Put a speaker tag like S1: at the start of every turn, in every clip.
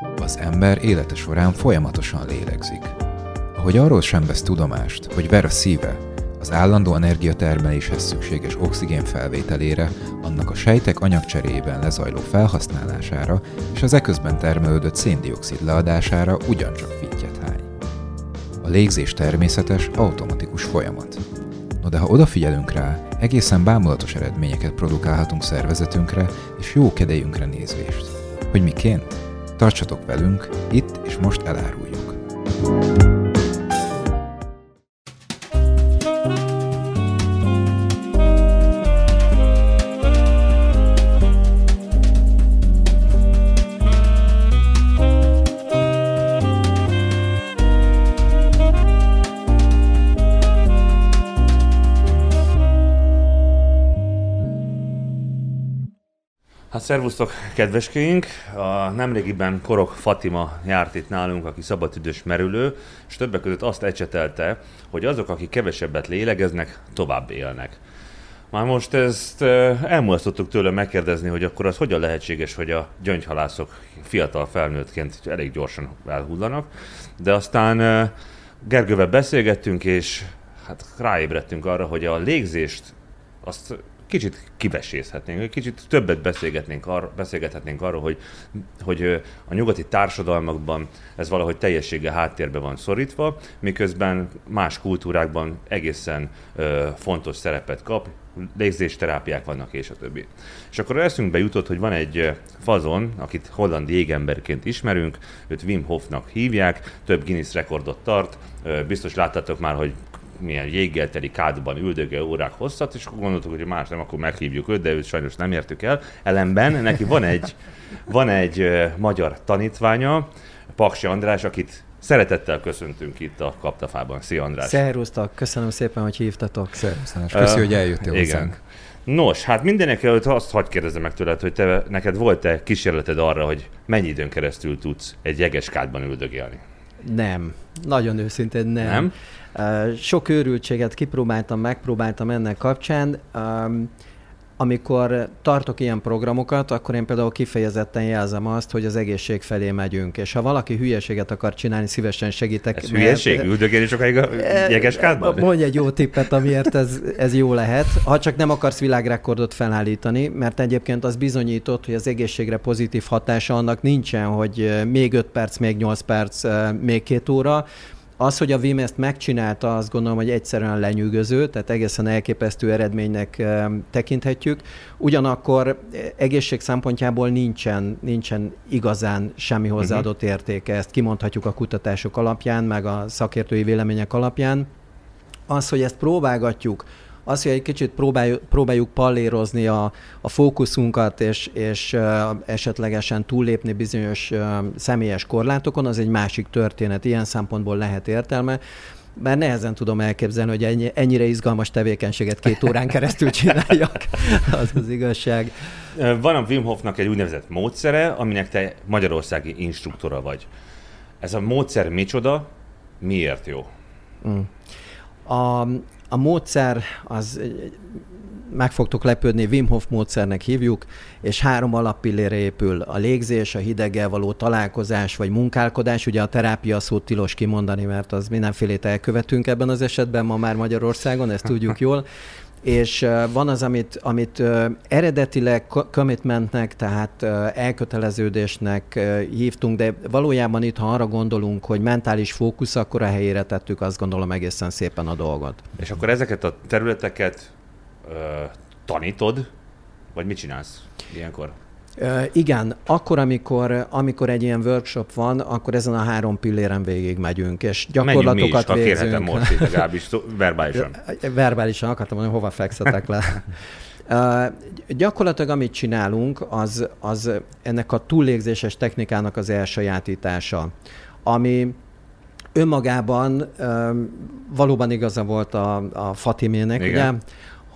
S1: Az ember élete során folyamatosan lélegzik. Ahogy arról sem vesz tudomást, hogy ver a szíve, az állandó energiatermeléshez szükséges oxigén felvételére, annak a sejtek anyagcseréjében lezajló felhasználására és az eközben termelődött széndiokszid leadására ugyancsak fittyet hány. A légzés természetes, automatikus folyamat. No de ha odafigyelünk rá, egészen bámulatos eredményeket produkálhatunk szervezetünkre és jó kedélyünkre nézvést. Hogy miként? Tartsatok velünk, itt és most eláruljuk.
S2: Szervusztok, kedveskéink! A nemrégiben Korok Fatima járt itt nálunk, aki szabadidős merülő, és többek között azt ecsetelte, hogy azok, akik kevesebbet lélegeznek, tovább élnek. Már most ezt elmulasztottuk tőle megkérdezni, hogy akkor az hogyan lehetséges, hogy a gyöngyhalászok fiatal felnőttként elég gyorsan elhullanak, de aztán Gergővel beszélgettünk, és hát ráébredtünk arra, hogy a légzést azt kicsit kivesézhetnénk, kicsit többet beszélgetnénk ar, beszélgethetnénk arról, hogy, hogy a nyugati társadalmakban ez valahogy teljessége háttérbe van szorítva, miközben más kultúrákban egészen ö, fontos szerepet kap, légzésterápiák vannak, és a többi. És akkor eszünkbe jutott, hogy van egy fazon, akit holland jégemberként ismerünk, őt Wim Hofnak hívják, több Guinness rekordot tart, biztos láttatok már, hogy milyen jéggel teli kádban üldögő órák hosszat, és akkor gondoltuk, hogy más nem, akkor meghívjuk őt, de őt sajnos nem értük el. Ellenben neki van egy, van egy uh, magyar tanítványa, Paksi András, akit Szeretettel köszöntünk itt a Kaptafában. Szia András!
S3: Szerusztok! Köszönöm szépen, hogy hívtatok.
S1: Szerusztok! Köszönöm, hogy eljöttél uh,
S2: hozzánk. Nos, hát mindenek előtt azt hagyd kérdezem meg tőled, hogy te, neked volt-e kísérleted arra, hogy mennyi időn keresztül tudsz egy jeges kádban üldögélni?
S3: Nem. Nagyon őszintén nem. Nem? Sok őrültséget kipróbáltam, megpróbáltam ennek kapcsán. Amikor tartok ilyen programokat, akkor én például kifejezetten jelzem azt, hogy az egészség felé megyünk. És ha valaki hülyeséget akar csinálni, szívesen segítek.
S2: Ez mert... hülyeség? Üldögélni sokáig a jegeskádban?
S3: Mondj egy jó tippet, amiért ez, ez jó lehet. Ha csak nem akarsz világrekordot felállítani, mert egyébként az bizonyított, hogy az egészségre pozitív hatása annak nincsen, hogy még 5 perc, még 8 perc, még 2 óra, az, hogy a Vim ezt megcsinálta, azt gondolom, hogy egyszerűen lenyűgöző, tehát egészen elképesztő eredménynek tekinthetjük. Ugyanakkor egészség szempontjából nincsen, nincsen igazán semmi hozzáadott mhm. értéke, ezt kimondhatjuk a kutatások alapján, meg a szakértői vélemények alapján. Az, hogy ezt próbálgatjuk, az, hogy egy kicsit próbáljuk, próbáljuk pallérozni a, a fókuszunkat, és, és esetlegesen túllépni bizonyos személyes korlátokon, az egy másik történet. Ilyen szempontból lehet értelme. Bár nehezen tudom elképzelni, hogy ennyi, ennyire izgalmas tevékenységet két órán keresztül csináljak. Az az igazság.
S2: Van a Wim Hofnak egy úgynevezett módszere, aminek te magyarországi instruktora vagy. Ez a módszer micsoda, miért jó? Mm.
S3: A, a módszer az meg fogtok lepődni, Wim Hof módszernek hívjuk, és három alappillére épül. A légzés, a hideggel való találkozás vagy munkálkodás, ugye a terápia szót tilos kimondani, mert az mindenfélét elkövetünk ebben az esetben ma már Magyarországon, ezt tudjuk jól és van az, amit, amit eredetileg commitmentnek, tehát elköteleződésnek hívtunk, de valójában itt, ha arra gondolunk, hogy mentális fókusz, akkor a helyére tettük azt gondolom egészen szépen a dolgot.
S2: És akkor ezeket a területeket ö, tanítod, vagy mit csinálsz ilyenkor?
S3: Igen, akkor, amikor, amikor egy ilyen workshop van, akkor ezen a három pilléren végig megyünk, és gyakorlatokat
S2: Menjünk mi is, végzünk. most itt legalábbis verbálisan.
S3: verbálisan akartam mondani, hova fekszetek le. Uh, gyakorlatilag amit csinálunk, az, az ennek a túllégzéses technikának az elsajátítása, ami önmagában valóban igaza volt a, a Fatimének, ugye,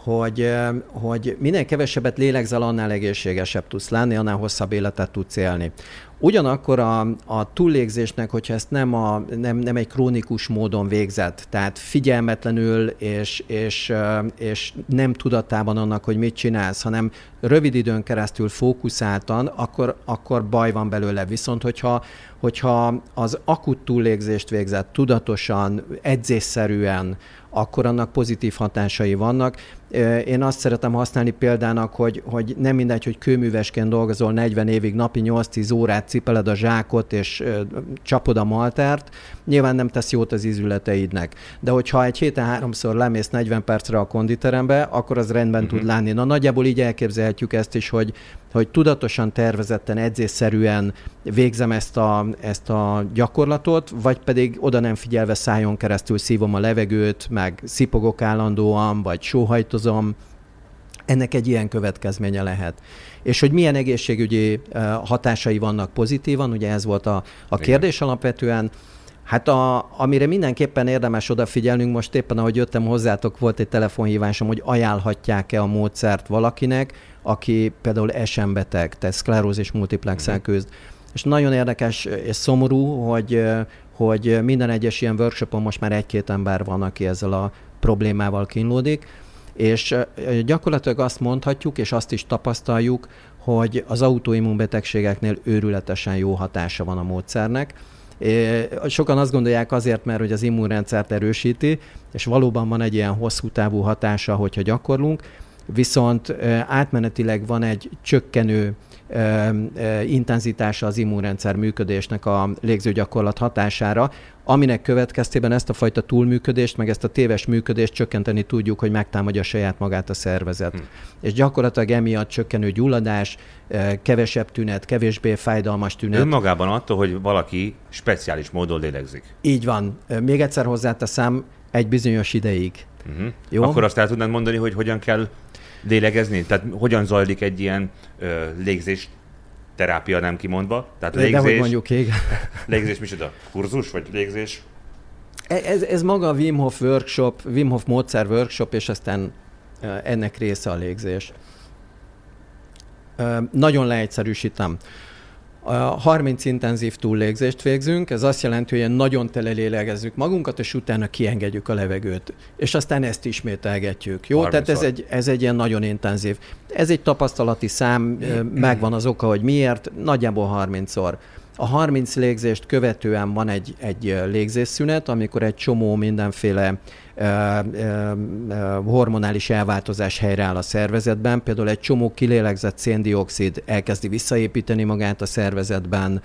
S3: hogy, hogy minél kevesebbet lélegzel, annál egészségesebb tudsz lenni, annál hosszabb életet tudsz élni. Ugyanakkor a, a túllégzésnek, hogyha ezt nem, a, nem, nem egy krónikus módon végzett, tehát figyelmetlenül és, és, és nem tudatában annak, hogy mit csinálsz, hanem rövid időn keresztül fókuszáltan, akkor, akkor baj van belőle. Viszont hogyha, hogyha az akut túllégzést végzett tudatosan, edzésszerűen, akkor annak pozitív hatásai vannak. Én azt szeretem használni példának, hogy, hogy nem mindegy, hogy kőművesként dolgozol 40 évig, napi 8-10 órát cipeled a zsákot és csapod a maltárt, nyilván nem tesz jót az ízületeidnek. De hogyha egy héten háromszor lemész 40 percre a konditerembe, akkor az rendben uh-huh. tud lenni. Na nagyjából így elképzelhetjük ezt is, hogy, hogy tudatosan, tervezetten, edzésszerűen végzem ezt a, ezt a gyakorlatot, vagy pedig oda nem figyelve szájon keresztül szívom a levegőt, meg szipogok állandóan, vagy sóhajtozom, ennek egy ilyen következménye lehet. És hogy milyen egészségügyi hatásai vannak pozitívan, ugye ez volt a, a kérdés Igen. alapvetően, Hát a, amire mindenképpen érdemes odafigyelnünk, most éppen ahogy jöttem hozzátok, volt egy telefonhívásom, hogy ajánlhatják-e a módszert valakinek, aki például SM beteg, tehát szklerózis multiplexel küzd. És nagyon érdekes és szomorú, hogy, hogy minden egyes ilyen workshopon most már egy-két ember van, aki ezzel a problémával kínlódik, és gyakorlatilag azt mondhatjuk, és azt is tapasztaljuk, hogy az autoimmunbetegségeknél őrületesen jó hatása van a módszernek, Sokan azt gondolják azért, mert hogy az immunrendszert erősíti, és valóban van egy ilyen hosszú távú hatása, hogyha gyakorlunk, viszont átmenetileg van egy csökkenő intenzitása az immunrendszer működésnek a légzőgyakorlat hatására, aminek következtében ezt a fajta túlműködést, meg ezt a téves működést csökkenteni tudjuk, hogy megtámadja saját magát a szervezet. Hmm. És gyakorlatilag emiatt csökkenő gyulladás, kevesebb tünet, kevésbé fájdalmas tünet.
S2: Önmagában attól, hogy valaki speciális módon lélegzik.
S3: Így van. Még egyszer hozzáteszem, egy bizonyos ideig.
S2: Uh-huh. Jó? Akkor azt el tudnád mondani, hogy hogyan kell lélegezni? Tehát hogyan zajlik egy ilyen ö, légzés terápia nem kimondva? Tehát
S3: légzés, De hogy mondjuk, igen.
S2: légzés micsoda? Kurzus vagy légzés?
S3: E, ez, ez maga a Wim Hof workshop, Wim Hof módszer workshop, és aztán ennek része a légzés. Nagyon leegyszerűsítem. 30 intenzív túllégzést végzünk, ez azt jelenti, hogy nagyon telelélegezzük magunkat, és utána kiengedjük a levegőt. És aztán ezt ismételgetjük. Jó? Tehát ez egy, ez egy ilyen nagyon intenzív. Ez egy tapasztalati szám, megvan az oka, hogy miért, nagyjából 30-szor. A 30 légzést követően van egy, egy légzésszünet, amikor egy csomó mindenféle hormonális elváltozás helyreáll a szervezetben. Például egy csomó kilélegzett széndiokszid elkezdi visszaépíteni magát a szervezetben,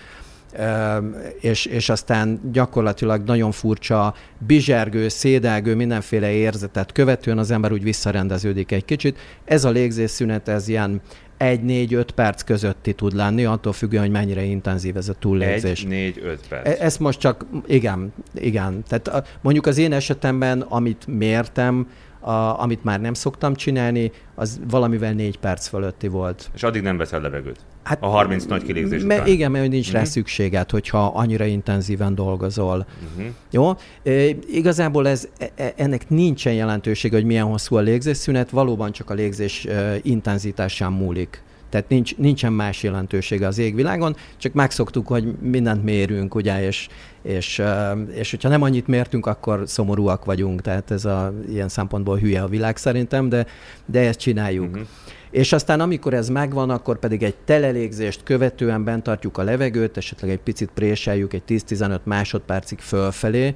S3: és, és aztán gyakorlatilag nagyon furcsa, bizsergő, szédelgő, mindenféle érzetet követően az ember úgy visszarendeződik egy kicsit. Ez a légzésszünet, ez ilyen egy-négy-öt perc közötti tud lenni, attól függően, hogy mennyire intenzív ez a túllégzés.
S2: Egy-négy-öt perc.
S3: E- ez most csak, igen, igen. Tehát mondjuk az én esetemben, amit mértem, a, amit már nem szoktam csinálni, az valamivel négy perc fölötti volt.
S2: És addig nem veszel levegőt? Hát, a 30 nagy kilégzés
S3: me, után. Igen, mert nincs uh-huh. rá mhm. szükséged, hogyha annyira intenzíven dolgozol. Uh-huh. Jó? E, igazából ez, e, e, ennek nincsen jelentősége, hogy milyen hosszú a légzésszünet, valóban csak a légzés e, intenzitásán múlik. Tehát nincs, nincsen más jelentősége az égvilágon, csak megszoktuk, hogy mindent mérünk, ugye, és, és, és hogyha nem annyit mértünk, akkor szomorúak vagyunk, tehát ez a, ilyen szempontból hülye a világ szerintem, de, de ezt csináljuk. Uh-huh. És aztán amikor ez megvan, akkor pedig egy telelégzést követően bent tartjuk a levegőt, esetleg egy picit préseljük egy 10-15 másodpercig fölfelé,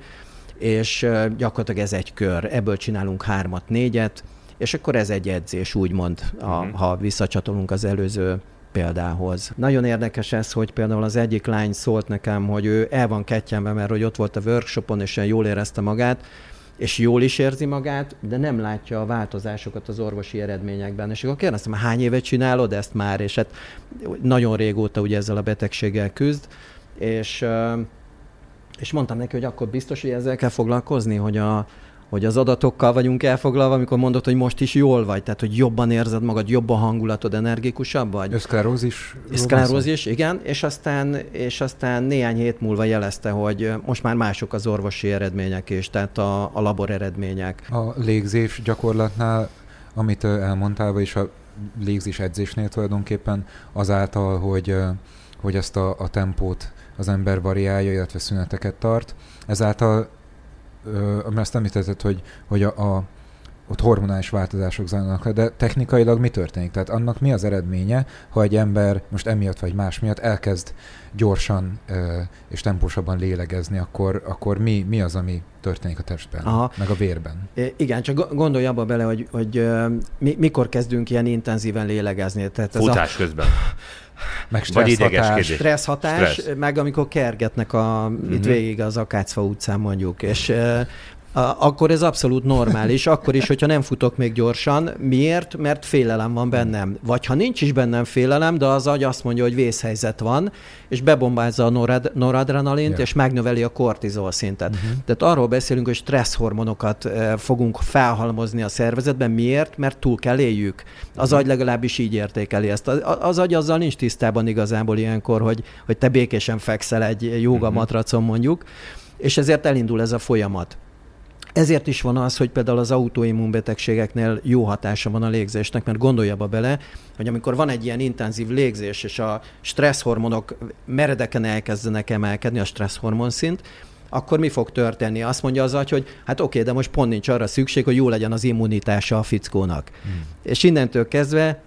S3: és gyakorlatilag ez egy kör. Ebből csinálunk hármat, négyet, és akkor ez egy edzés, úgymond, a, uh-huh. ha visszacsatolunk az előző példához. Nagyon érdekes ez, hogy például az egyik lány szólt nekem, hogy ő el van kettyenve, mert hogy ott volt a workshopon, és jól érezte magát, és jól is érzi magát, de nem látja a változásokat az orvosi eredményekben. És akkor kérdeztem, hány évet csinálod ezt már? És hát nagyon régóta ugye ezzel a betegséggel küzd, és, és mondtam neki, hogy akkor biztos, hogy ezzel kell foglalkozni, hogy a, hogy az adatokkal vagyunk elfoglalva, amikor mondod, hogy most is jól vagy, tehát hogy jobban érzed magad, jobb a hangulatod, energikusabb vagy.
S1: Szklerózis.
S3: Szklerózis, igen, és aztán, és aztán néhány hét múlva jelezte, hogy most már mások az orvosi eredmények is, tehát a, a labor eredmények.
S1: A légzés gyakorlatnál amit elmondtál, vagyis a légzés edzésnél tulajdonképpen azáltal, hogy, hogy ezt a, a tempót az ember variálja, illetve szüneteket tart. Ezáltal, mert azt említetted, hogy, hogy a, a ott hormonális változások zajlanak de technikailag mi történik? Tehát annak mi az eredménye, ha egy ember most emiatt vagy más miatt elkezd gyorsan és tempósabban lélegezni, akkor, akkor mi, mi az, ami történik a testben, Aha. meg a vérben?
S3: Igen, csak gondolj abba bele, hogy, hogy mi, mikor kezdünk ilyen intenzíven lélegezni.
S2: Tehát Futás a... közben.
S1: Meg stressz hatás,
S3: stressz hatás, stressz. meg amikor kergetnek a, mm-hmm. itt mhm. végig az Akácfa utcán mondjuk, és akkor ez abszolút normális, akkor is, hogyha nem futok még gyorsan. Miért? Mert félelem van bennem. Vagy ha nincs is bennem félelem, de az agy azt mondja, hogy vészhelyzet van, és bebombázza a norad, noradrenalint, yeah. és megnöveli a kortizol szintet. Uh-huh. Tehát arról beszélünk, hogy stresszhormonokat fogunk felhalmozni a szervezetben. Miért? Mert túl kell éljük. Az uh-huh. agy legalábbis így értékeli ezt. Az agy azzal nincs tisztában igazából ilyenkor, hogy, hogy te békésen fekszel egy joga matracon mondjuk, és ezért elindul ez a folyamat. Ezért is van az, hogy például az autoimmunbetegségeknél jó hatása van a légzésnek, mert gondolja bele, hogy amikor van egy ilyen intenzív légzés, és a stresszhormonok meredeken elkezdenek emelkedni, a stresszhormon szint, akkor mi fog történni? Azt mondja az agy, hogy hát oké, de most pont nincs arra szükség, hogy jó legyen az immunitása a fickónak. Hmm. És innentől kezdve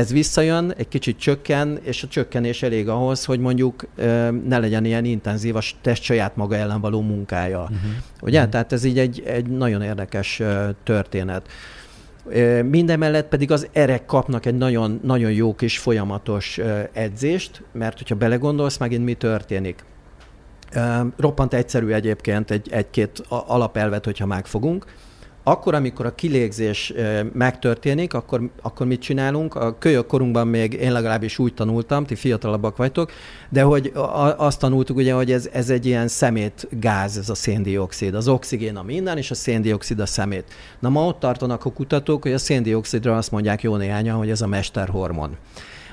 S3: ez visszajön, egy kicsit csökken, és a csökkenés elég ahhoz, hogy mondjuk ne legyen ilyen intenzív a test saját maga ellen való munkája. Uh-huh. Ugye? Uh-huh. Tehát ez így egy, egy nagyon érdekes történet. Mindemellett pedig az erek kapnak egy nagyon, nagyon jó kis folyamatos edzést, mert hogyha belegondolsz, megint mi történik. Roppant egyszerű egyébként egy, egy-két alapelvet, hogyha megfogunk. Akkor, amikor a kilégzés megtörténik, akkor, akkor mit csinálunk? A kölyök korunkban még én legalábbis úgy tanultam, ti fiatalabbak vagytok, de hogy azt tanultuk ugye, hogy ez, ez egy ilyen szemét gáz, ez a széndiokszid. Az oxigén a minden, és a széndiokszid a szemét. Na ma ott tartanak a kutatók, hogy a széndiokszidra azt mondják jó néhányan, hogy ez a mesterhormon.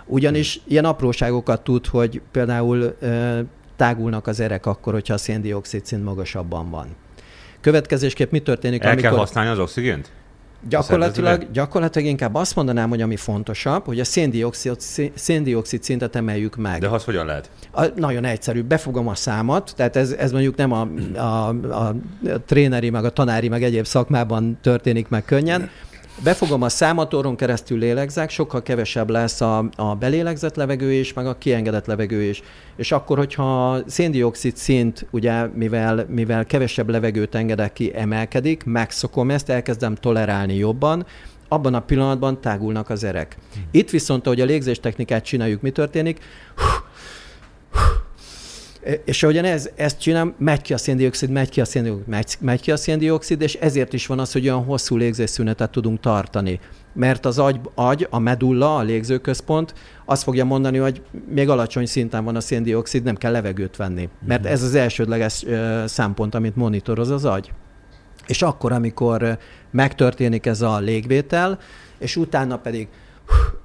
S3: Ugyanis ilyen apróságokat tud, hogy például tágulnak az erek akkor, hogyha a széndiokszid szint magasabban van. Következésképp mi történik,
S2: El amikor... kell használni az oxigént?
S3: Gyakorlatilag, gyakorlatilag inkább azt mondanám, hogy ami fontosabb, hogy a széndiokszid, széndiokszid szintet emeljük meg.
S2: De az hogyan lehet?
S3: A, nagyon egyszerű. Befogom a számat, tehát ez, ez mondjuk nem a, a, a tréneri, meg a tanári, meg egyéb szakmában történik meg könnyen. Befogom a számatoron keresztül lélegzek, sokkal kevesebb lesz a, a belélegzett levegő is, meg a kiengedett levegő is. És akkor, hogyha széndiokszid szint, ugye, mivel, mivel kevesebb levegőt engedek ki, emelkedik, megszokom ezt, elkezdem tolerálni jobban, abban a pillanatban tágulnak az erek. Itt viszont, ahogy a légzéstechnikát csináljuk, mi történik? És ahogyan ez, ezt csinál, megy ki a széndiokszid, megy ki a széndiokszid, megy, megy ki a széndiokszid, és ezért is van az, hogy olyan hosszú légzésszünetet tudunk tartani. Mert az agy, agy, a medulla, a légzőközpont azt fogja mondani, hogy még alacsony szinten van a széndiokszid, nem kell levegőt venni. Mert ez az elsődleges szempont, amit monitoroz az agy. És akkor, amikor megtörténik ez a légvétel, és utána pedig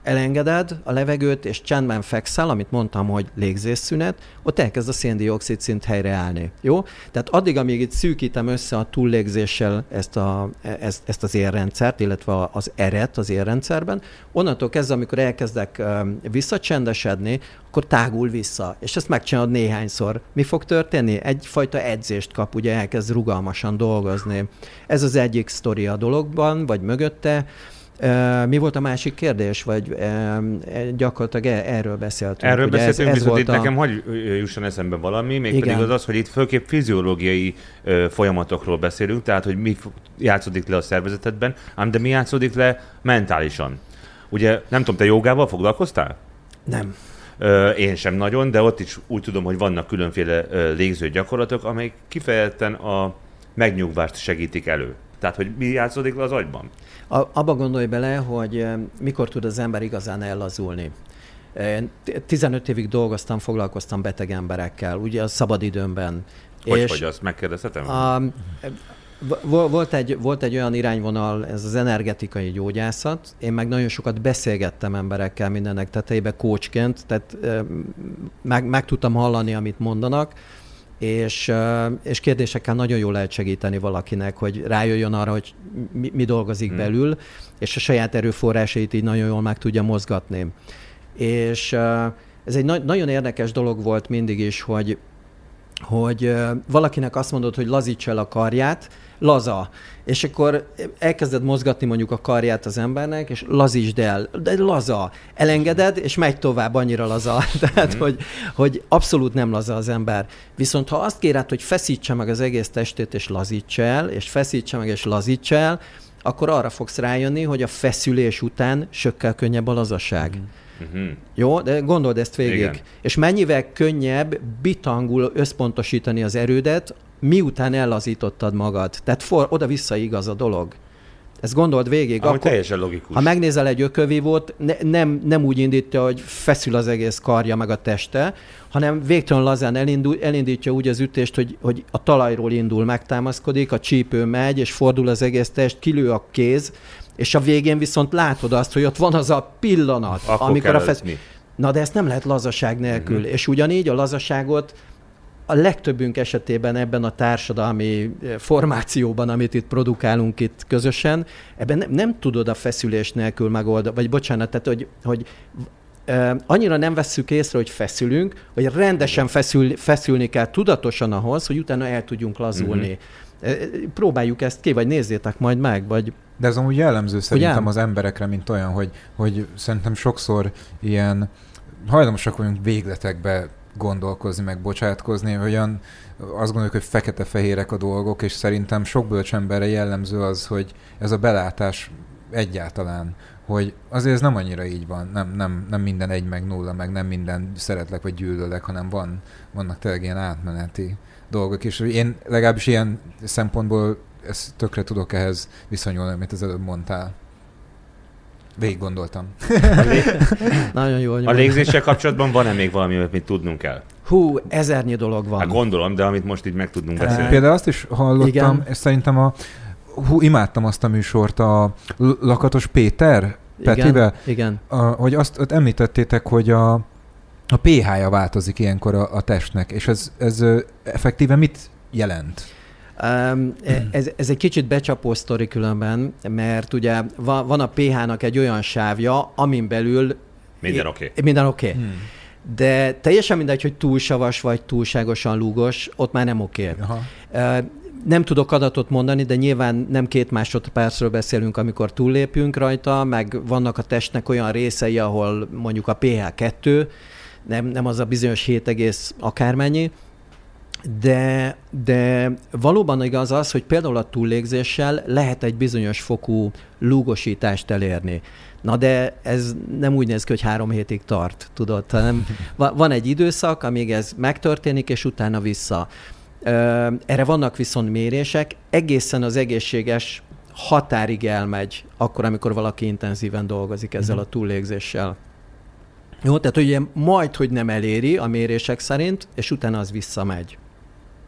S3: elengeded a levegőt, és csendben fekszel, amit mondtam, hogy légzésszünet, ott elkezd a széndiokszid szint helyreállni. Jó? Tehát addig, amíg itt szűkítem össze a túllégzéssel ezt, a, ezt, ezt az érrendszert, illetve az eret az érrendszerben, onnantól kezdve, amikor elkezdek visszacsendesedni, akkor tágul vissza. És ezt megcsinálod néhányszor. Mi fog történni? Egyfajta edzést kap, ugye elkezd rugalmasan dolgozni. Ez az egyik sztori a dologban, vagy mögötte. Mi volt a másik kérdés, vagy gyakorlatilag e, erről beszéltünk?
S2: Erről beszéltünk, ez, ez viszont itt a... nekem hagy jusson eszembe valami, még pedig az az, hogy itt főképp fiziológiai folyamatokról beszélünk, tehát hogy mi játszódik le a szervezetedben, ám de mi játszódik le mentálisan. Ugye, nem tudom, te jogával foglalkoztál?
S3: Nem.
S2: Én sem nagyon, de ott is úgy tudom, hogy vannak különféle légző gyakorlatok, amelyek kifejezetten a megnyugvást segítik elő. Tehát, hogy mi játszódik le az agyban?
S3: Abba gondolj bele, hogy eh, mikor tud az ember igazán ellazulni. 15 évig dolgoztam, foglalkoztam beteg emberekkel, ugye a szabadidőmben.
S2: Hogy, és hogy azt megkérdezhetem? A,
S3: volt egy, volt egy olyan irányvonal, ez az energetikai gyógyászat. Én meg nagyon sokat beszélgettem emberekkel mindennek tetejébe kócsként, tehát eh, meg, meg tudtam hallani, amit mondanak és, és kérdésekkel nagyon jól lehet segíteni valakinek, hogy rájöjjön arra, hogy mi, mi dolgozik hmm. belül, és a saját erőforrásait így nagyon jól meg tudja mozgatni. És ez egy na- nagyon érdekes dolog volt mindig is, hogy hogy valakinek azt mondod, hogy lazíts el a karját, laza. És akkor elkezded mozgatni mondjuk a karját az embernek, és lazítsd el, de laza. Elengeded, és megy tovább, annyira laza. Tehát, mm. hogy, hogy abszolút nem laza az ember. Viszont ha azt kéred, hogy feszítse meg az egész testét, és lazítsa el, és feszítse meg, és lazítsa el, akkor arra fogsz rájönni, hogy a feszülés után sokkal könnyebb a lazaság. Mm. Uh-huh. Jó, de gondold ezt végig. Igen. És mennyivel könnyebb bitangul összpontosítani az erődet, miután ellazítottad magad. Tehát for, oda-vissza igaz a dolog. Ezt gondold végig.
S2: Ami akkor, teljesen logikus.
S3: Ha megnézel egy ökövívót, ne, nem, nem úgy indítja, hogy feszül az egész karja meg a teste, hanem végtelen lazán elindul, elindítja úgy az ütést, hogy, hogy a talajról indul, megtámaszkodik, a csípő megy, és fordul az egész test, kilő a kéz, és a végén viszont látod azt, hogy ott van az a pillanat,
S2: Akkor amikor a fesz...
S3: Na de ezt nem lehet lazaság nélkül. Uh-huh. És ugyanígy a lazaságot a legtöbbünk esetében ebben a társadalmi eh, formációban, amit itt produkálunk itt közösen, ebben nem, nem tudod a feszülés nélkül megoldani, vagy bocsánat, tehát hogy, hogy e, annyira nem vesszük észre, hogy feszülünk, hogy rendesen feszül, feszülni kell tudatosan ahhoz, hogy utána el tudjunk lazulni. Uh-huh. Próbáljuk ezt ki, vagy nézzétek majd meg, vagy
S1: de ez amúgy jellemző szerintem Ugyan? az emberekre, mint olyan, hogy, hogy szerintem sokszor ilyen hajlamosak vagyunk végletekbe gondolkozni, meg bocsátkozni, olyan azt gondoljuk, hogy fekete-fehérek a dolgok, és szerintem sok bölcs emberre jellemző az, hogy ez a belátás egyáltalán, hogy azért ez nem annyira így van, nem, nem, nem minden egy meg nulla, meg nem minden szeretlek vagy gyűlölek, hanem van, vannak tényleg ilyen átmeneti dolgok, és én legalábbis ilyen szempontból ezt tökre tudok ehhez viszonyulni, amit az előbb mondtál. Végig gondoltam.
S3: Nagyon jó.
S2: A légzéssel kapcsolatban van-e még valami, amit tudnunk kell?
S3: Hú, ezernyi dolog van.
S2: Hát gondolom, de amit most így meg tudnunk beszélni.
S1: Például azt is hallottam, Igen. és szerintem a, hú, imádtam azt a műsort, a Lakatos Péter Petivel,
S3: Igen.
S1: A, hogy azt ott említettétek, hogy a, a pH-ja változik ilyenkor a, a testnek, és ez, ez effektíve mit jelent?
S3: Um, ez, ez egy kicsit becsapó sztori különben, mert ugye van, van a pH-nak egy olyan sávja, amin belül...
S2: Minden oké. Okay.
S3: Minden oké. Okay. Hmm. De teljesen mindegy, hogy túl savas vagy túlságosan lúgos, ott már nem oké. Okay. Nem tudok adatot mondani, de nyilván nem két másodpercről beszélünk, amikor túllépünk rajta, meg vannak a testnek olyan részei, ahol mondjuk a pH 2, nem, nem az a bizonyos 7, akármennyi, de, de valóban igaz az, hogy például a túllégzéssel lehet egy bizonyos fokú lúgosítást elérni. Na de ez nem úgy néz ki, hogy három hétig tart, tudod, hanem van egy időszak, amíg ez megtörténik, és utána vissza. Erre vannak viszont mérések, egészen az egészséges határig elmegy, akkor, amikor valaki intenzíven dolgozik ezzel a túllégzéssel. Jó, tehát ugye majd, hogy nem eléri a mérések szerint, és utána az visszamegy.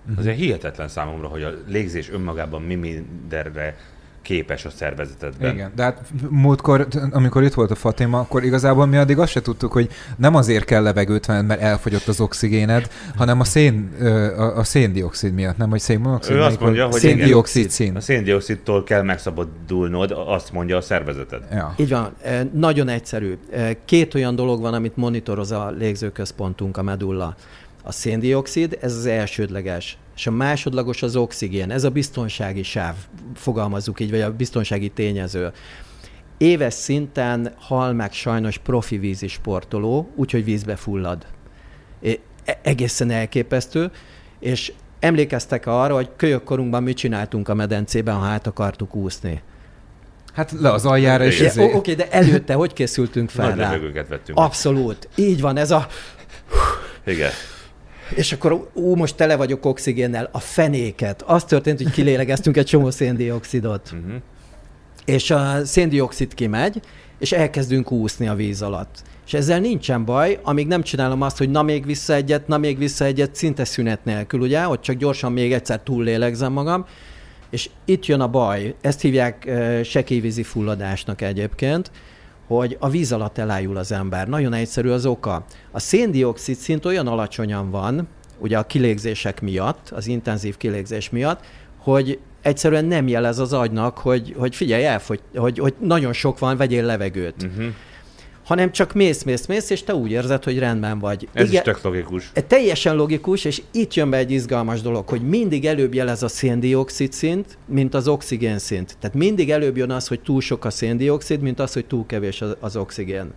S2: Uh-huh. Azért hihetetlen számomra, hogy a légzés önmagában mi mindenre képes a szervezetedben.
S1: Igen, de hát múltkor, amikor itt volt a Fatima, akkor igazából mi addig azt se tudtuk, hogy nem azért kell levegőt venni, mert elfogyott az oxigéned, hanem a, szén, a, a széndiokszid miatt, nem, hogy szénmonoxid?
S2: Ő azt mondja, hogy
S1: széndiokszid szín.
S2: A széndiokszidtól kell megszabadulnod, azt mondja a szervezeted.
S3: Ja. Így van, nagyon egyszerű. Két olyan dolog van, amit monitoroz a légzőközpontunk, a medulla. A széndiokszid, ez az elsődleges, és a másodlagos az oxigén, ez a biztonsági sáv, fogalmazzuk így, vagy a biztonsági tényező. Éves szinten hal meg sajnos profi vízi sportoló, úgyhogy vízbe fullad. É, e, egészen elképesztő, és emlékeztek arra, hogy kölyökkorunkban mit csináltunk a medencében, ha át akartuk úszni.
S1: Hát le az aljára is.
S3: Oké, okay, de előtte hogy készültünk fel
S2: Nagy rá? vettünk.
S3: Abszolút. Így van, ez a...
S2: Igen
S3: és akkor ú, most tele vagyok oxigénnel, a fenéket. Az történt, hogy kilélegeztünk egy csomó széndiokszidot. Uh-huh. És a széndiokszid kimegy, és elkezdünk úszni a víz alatt. És ezzel nincsen baj, amíg nem csinálom azt, hogy na még vissza egyet, na még vissza egyet, szinte szünet nélkül, ugye, hogy csak gyorsan még egyszer túllélegzem magam. És itt jön a baj. Ezt hívják uh, sekélyvízi fulladásnak egyébként hogy a víz alatt elájul az ember. Nagyon egyszerű az oka. A széndiokszid szint olyan alacsonyan van, ugye a kilégzések miatt, az intenzív kilégzés miatt, hogy egyszerűen nem jelez az agynak, hogy, hogy figyelj, elfogy, hogy, hogy nagyon sok van, vegyél levegőt. Uh-huh hanem csak mész, mész, mész, és te úgy érzed, hogy rendben vagy.
S2: Ez Igen, is tök logikus.
S3: E, teljesen logikus, és itt jön be egy izgalmas dolog, hogy mindig előbb jelez a széndiokszid szint, mint az oxigén szint. Tehát mindig előbb jön az, hogy túl sok a széndiokszid, mint az, hogy túl kevés az, az oxigén.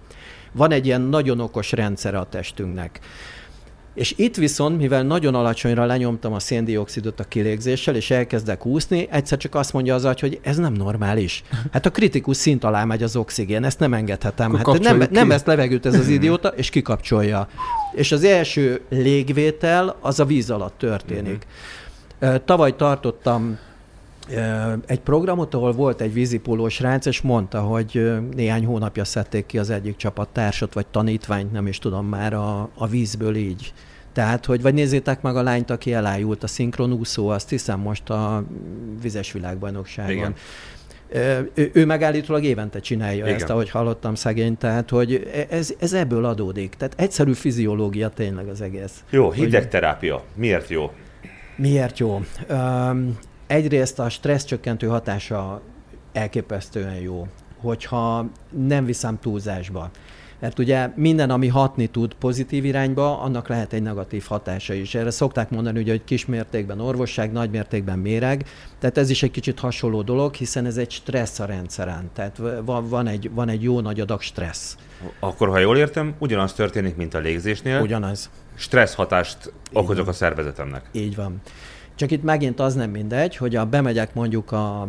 S3: Van egy ilyen nagyon okos rendszere a testünknek. És itt viszont, mivel nagyon alacsonyra lenyomtam a széndiokszidot a kilégzéssel, és elkezdek úszni, egyszer csak azt mondja az agy, hogy ez nem normális. Hát a kritikus szint alá megy az oxigén, ezt nem engedhetem. hát nem, nem vesz levegőt ez az idióta, és kikapcsolja. És az első légvétel az a víz alatt történik. Mhm. Tavaly tartottam egy programot, ahol volt egy vízipólós rác, és mondta, hogy néhány hónapja szedték ki az egyik csapattársat, vagy tanítványt, nem is tudom már, a, a vízből így. Tehát, hogy vagy nézzétek meg a lányt, aki elájult, a szinkronúszó, azt hiszem most a vizes világbajnokságon. Igen. Ő, ő megállítólag évente csinálja Igen. ezt, ahogy hallottam szegény, tehát hogy ez, ez ebből adódik. Tehát egyszerű fiziológia tényleg az egész.
S2: Jó, hidegterápia. Miért jó?
S3: Miért jó? Um, egyrészt a stressz csökkentő hatása elképesztően jó, hogyha nem viszem túlzásba. Mert ugye minden, ami hatni tud pozitív irányba, annak lehet egy negatív hatása is. Erre szokták mondani, ugye, hogy kismértékben orvosság, nagymértékben méreg. Tehát ez is egy kicsit hasonló dolog, hiszen ez egy stressz a rendszeren. Tehát van, van, egy, van egy jó nagy adag stressz.
S2: Akkor, ha jól értem, ugyanaz történik, mint a légzésnél.
S3: Ugyanaz.
S2: Stressz hatást okozok a szervezetemnek.
S3: Így van. Csak itt megint az nem mindegy, hogy a bemegyek mondjuk a,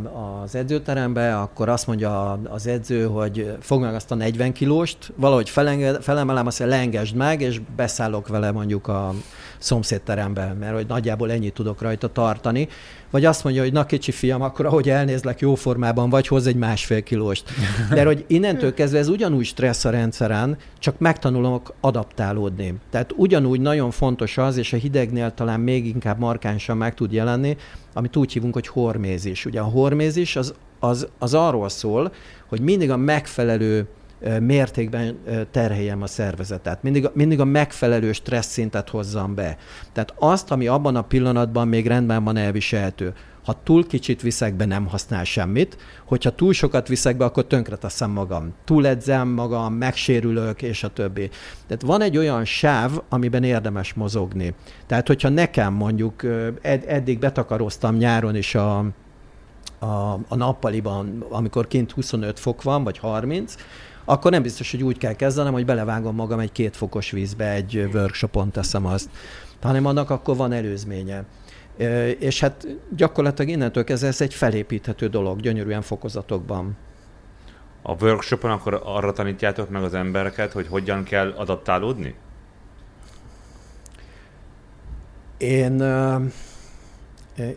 S3: az edzőterembe, akkor azt mondja az edző, hogy fog meg azt a 40 kilóst, valahogy felenged, felemelem, azt mondja, leengedj meg, és beszállok vele mondjuk a szomszédterembe, mert hogy nagyjából ennyit tudok rajta tartani vagy azt mondja, hogy na kicsi fiam, akkor ahogy elnézlek jó formában vagy, hoz egy másfél kilóst. De hogy innentől kezdve ez ugyanúgy stressz a rendszeren, csak megtanulok adaptálódni. Tehát ugyanúgy nagyon fontos az, és a hidegnél talán még inkább markánsan meg tud jelenni, amit úgy hívunk, hogy hormézis. Ugye a hormézis az, az, az arról szól, hogy mindig a megfelelő mértékben terheljem a szervezetet. Mindig, mindig a megfelelő stressz szintet hozzam be. Tehát azt, ami abban a pillanatban még rendben van elviselhető. Ha túl kicsit viszek be, nem használ semmit. Hogyha túl sokat viszek be, akkor teszem magam. Túl edzem magam, megsérülök, és a többi. Tehát van egy olyan sáv, amiben érdemes mozogni. Tehát, hogyha nekem mondjuk ed- eddig betakaroztam nyáron is a, a, a nappaliban, amikor kint 25 fok van, vagy 30, akkor nem biztos, hogy úgy kell kezdenem, hogy belevágom magam egy kétfokos vízbe, egy workshopon teszem azt, hanem annak akkor van előzménye. És hát gyakorlatilag innentől kezdve ez egy felépíthető dolog, gyönyörűen fokozatokban.
S2: A workshopon akkor arra tanítjátok meg az embereket, hogy hogyan kell adaptálódni?
S3: Én,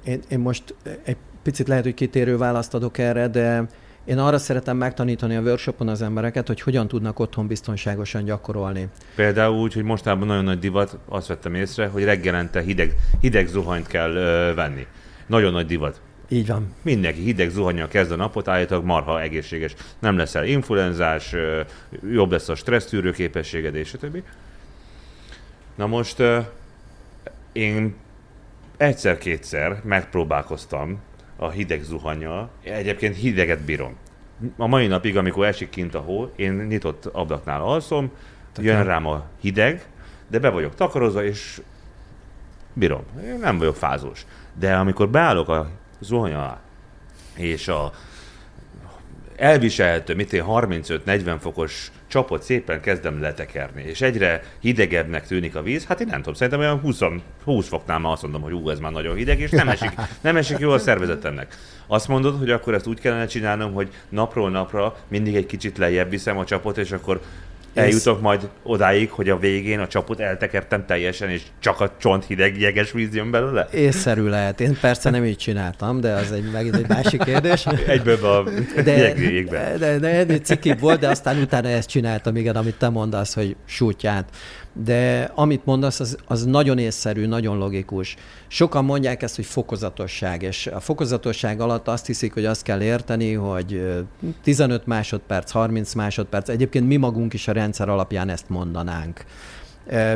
S3: én, én most egy picit lehet, hogy kitérő választ adok erre, de én arra szeretem megtanítani a workshopon az embereket, hogy hogyan tudnak otthon biztonságosan gyakorolni.
S2: Például úgy, hogy mostában nagyon nagy divat, azt vettem észre, hogy reggelente hideg, hideg zuhanyt kell ö, venni. Nagyon nagy divat.
S3: Így van.
S2: Mindenki hideg zuhanyjal kezd a napot, állítólag marha egészséges. Nem leszel influenzás, jobb lesz a stressztűrő képességed, és többi. Na most én egyszer-kétszer megpróbálkoztam a hideg zuhanya. Egyébként hideget bírom. A mai napig, amikor esik kint a hó, én nyitott ablaknál alszom, Tökön. jön rám a hideg, de be vagyok takarozva, és bírom. Én nem vagyok fázós. De amikor beállok a zuhanya alá, és a elviselhető, mit én 35-40 fokos csapot szépen kezdem letekerni, és egyre hidegebbnek tűnik a víz, hát én nem tudom, szerintem olyan 20, 20 foknál már azt mondom, hogy ú, ez már nagyon hideg, és nem esik, nem esik jó a szervezetemnek. Azt mondod, hogy akkor ezt úgy kellene csinálnom, hogy napról napra mindig egy kicsit lejjebb viszem a csapot, és akkor Eljutok majd odáig, hogy a végén a csapot eltekertem teljesen, és csak a csont hideg jeges víz jön belőle?
S3: Észszerű lehet. Én persze nem így csináltam, de az egy, megint egy másik kérdés.
S2: Egyből a
S3: de, de, de, de ennél cikibb volt, de aztán utána ezt csináltam, igen, amit te mondasz, hogy sútját de amit mondasz, az, az nagyon észszerű, nagyon logikus. Sokan mondják ezt, hogy fokozatosság, és a fokozatosság alatt azt hiszik, hogy azt kell érteni, hogy 15 másodperc, 30 másodperc, egyébként mi magunk is a rendszer alapján ezt mondanánk.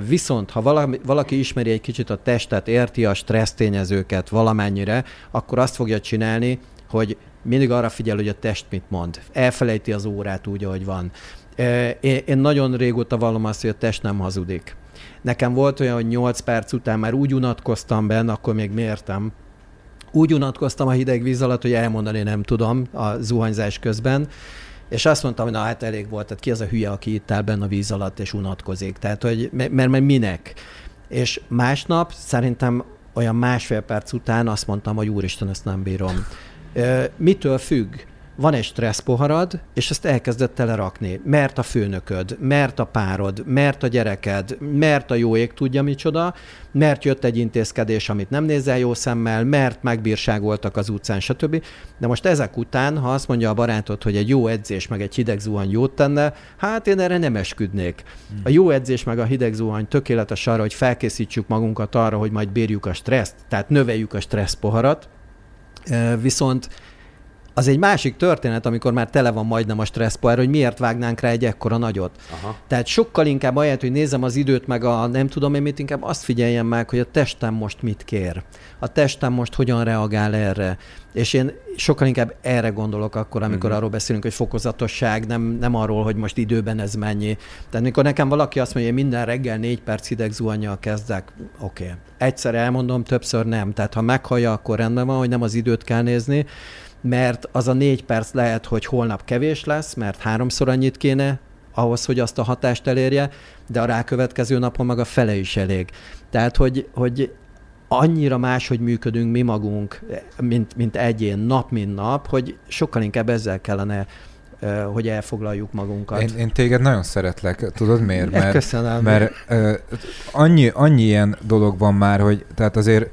S3: Viszont, ha valaki, valaki ismeri egy kicsit a testet, érti a stressztényezőket valamennyire, akkor azt fogja csinálni, hogy mindig arra figyel, hogy a test mit mond. Elfelejti az órát úgy, ahogy van. Én nagyon régóta vallom azt, hogy a test nem hazudik. Nekem volt olyan, hogy 8 perc után már úgy unatkoztam benne, akkor még mértem, úgy unatkoztam a hideg víz alatt, hogy elmondani nem tudom a zuhanyzás közben, és azt mondtam, hogy na hát elég volt, tehát ki az a hülye, aki itt áll benne a víz alatt és unatkozik. Tehát, hogy mert, mert minek? És másnap szerintem olyan másfél perc után azt mondtam, hogy úristen, ezt nem bírom. Mitől függ? Van egy stressz poharad, és ezt elkezdett telerakni. Mert a főnököd, mert a párod, mert a gyereked, mert a jó ég tudja micsoda, mert jött egy intézkedés, amit nem nézel jó szemmel, mert megbírságoltak az utcán, stb. De most ezek után, ha azt mondja a barátod, hogy egy jó edzés meg egy hideg zuhany jót tenne, hát én erre nem esküdnék. A jó edzés meg a hideg zuhany tökéletes arra, hogy felkészítsük magunkat arra, hogy majd bírjuk a stresszt, tehát növeljük a stressz poharat, viszont az egy másik történet, amikor már tele van majdnem a stresszpoár, hogy miért vágnánk rá egy ekkora nagyot. Aha. Tehát sokkal inkább ahelyett, hogy nézem az időt, meg a nem tudom én mit, inkább azt figyeljem meg, hogy a testem most mit kér. A testem most hogyan reagál erre. És én sokkal inkább erre gondolok akkor, amikor uh-huh. arról beszélünk, hogy fokozatosság, nem, nem arról, hogy most időben ez mennyi. Tehát mikor nekem valaki azt mondja, hogy minden reggel négy perc hideg zuhanyjal kezdek, oké. Okay. Egyszer elmondom, többször nem. Tehát ha meghallja, akkor rendben van, hogy nem az időt kell nézni, mert az a négy perc lehet, hogy holnap kevés lesz, mert háromszor annyit kéne ahhoz, hogy azt a hatást elérje, de a rákövetkező napon meg a fele is elég. Tehát, hogy, hogy annyira máshogy működünk mi magunk, mint, mint egyén, nap, mint nap, hogy sokkal inkább ezzel kellene hogy elfoglaljuk magunkat.
S1: Én, én téged nagyon szeretlek, tudod miért?
S3: Mert, Köszönöm.
S1: Mert uh, annyi, annyi ilyen dolog van már, hogy tehát azért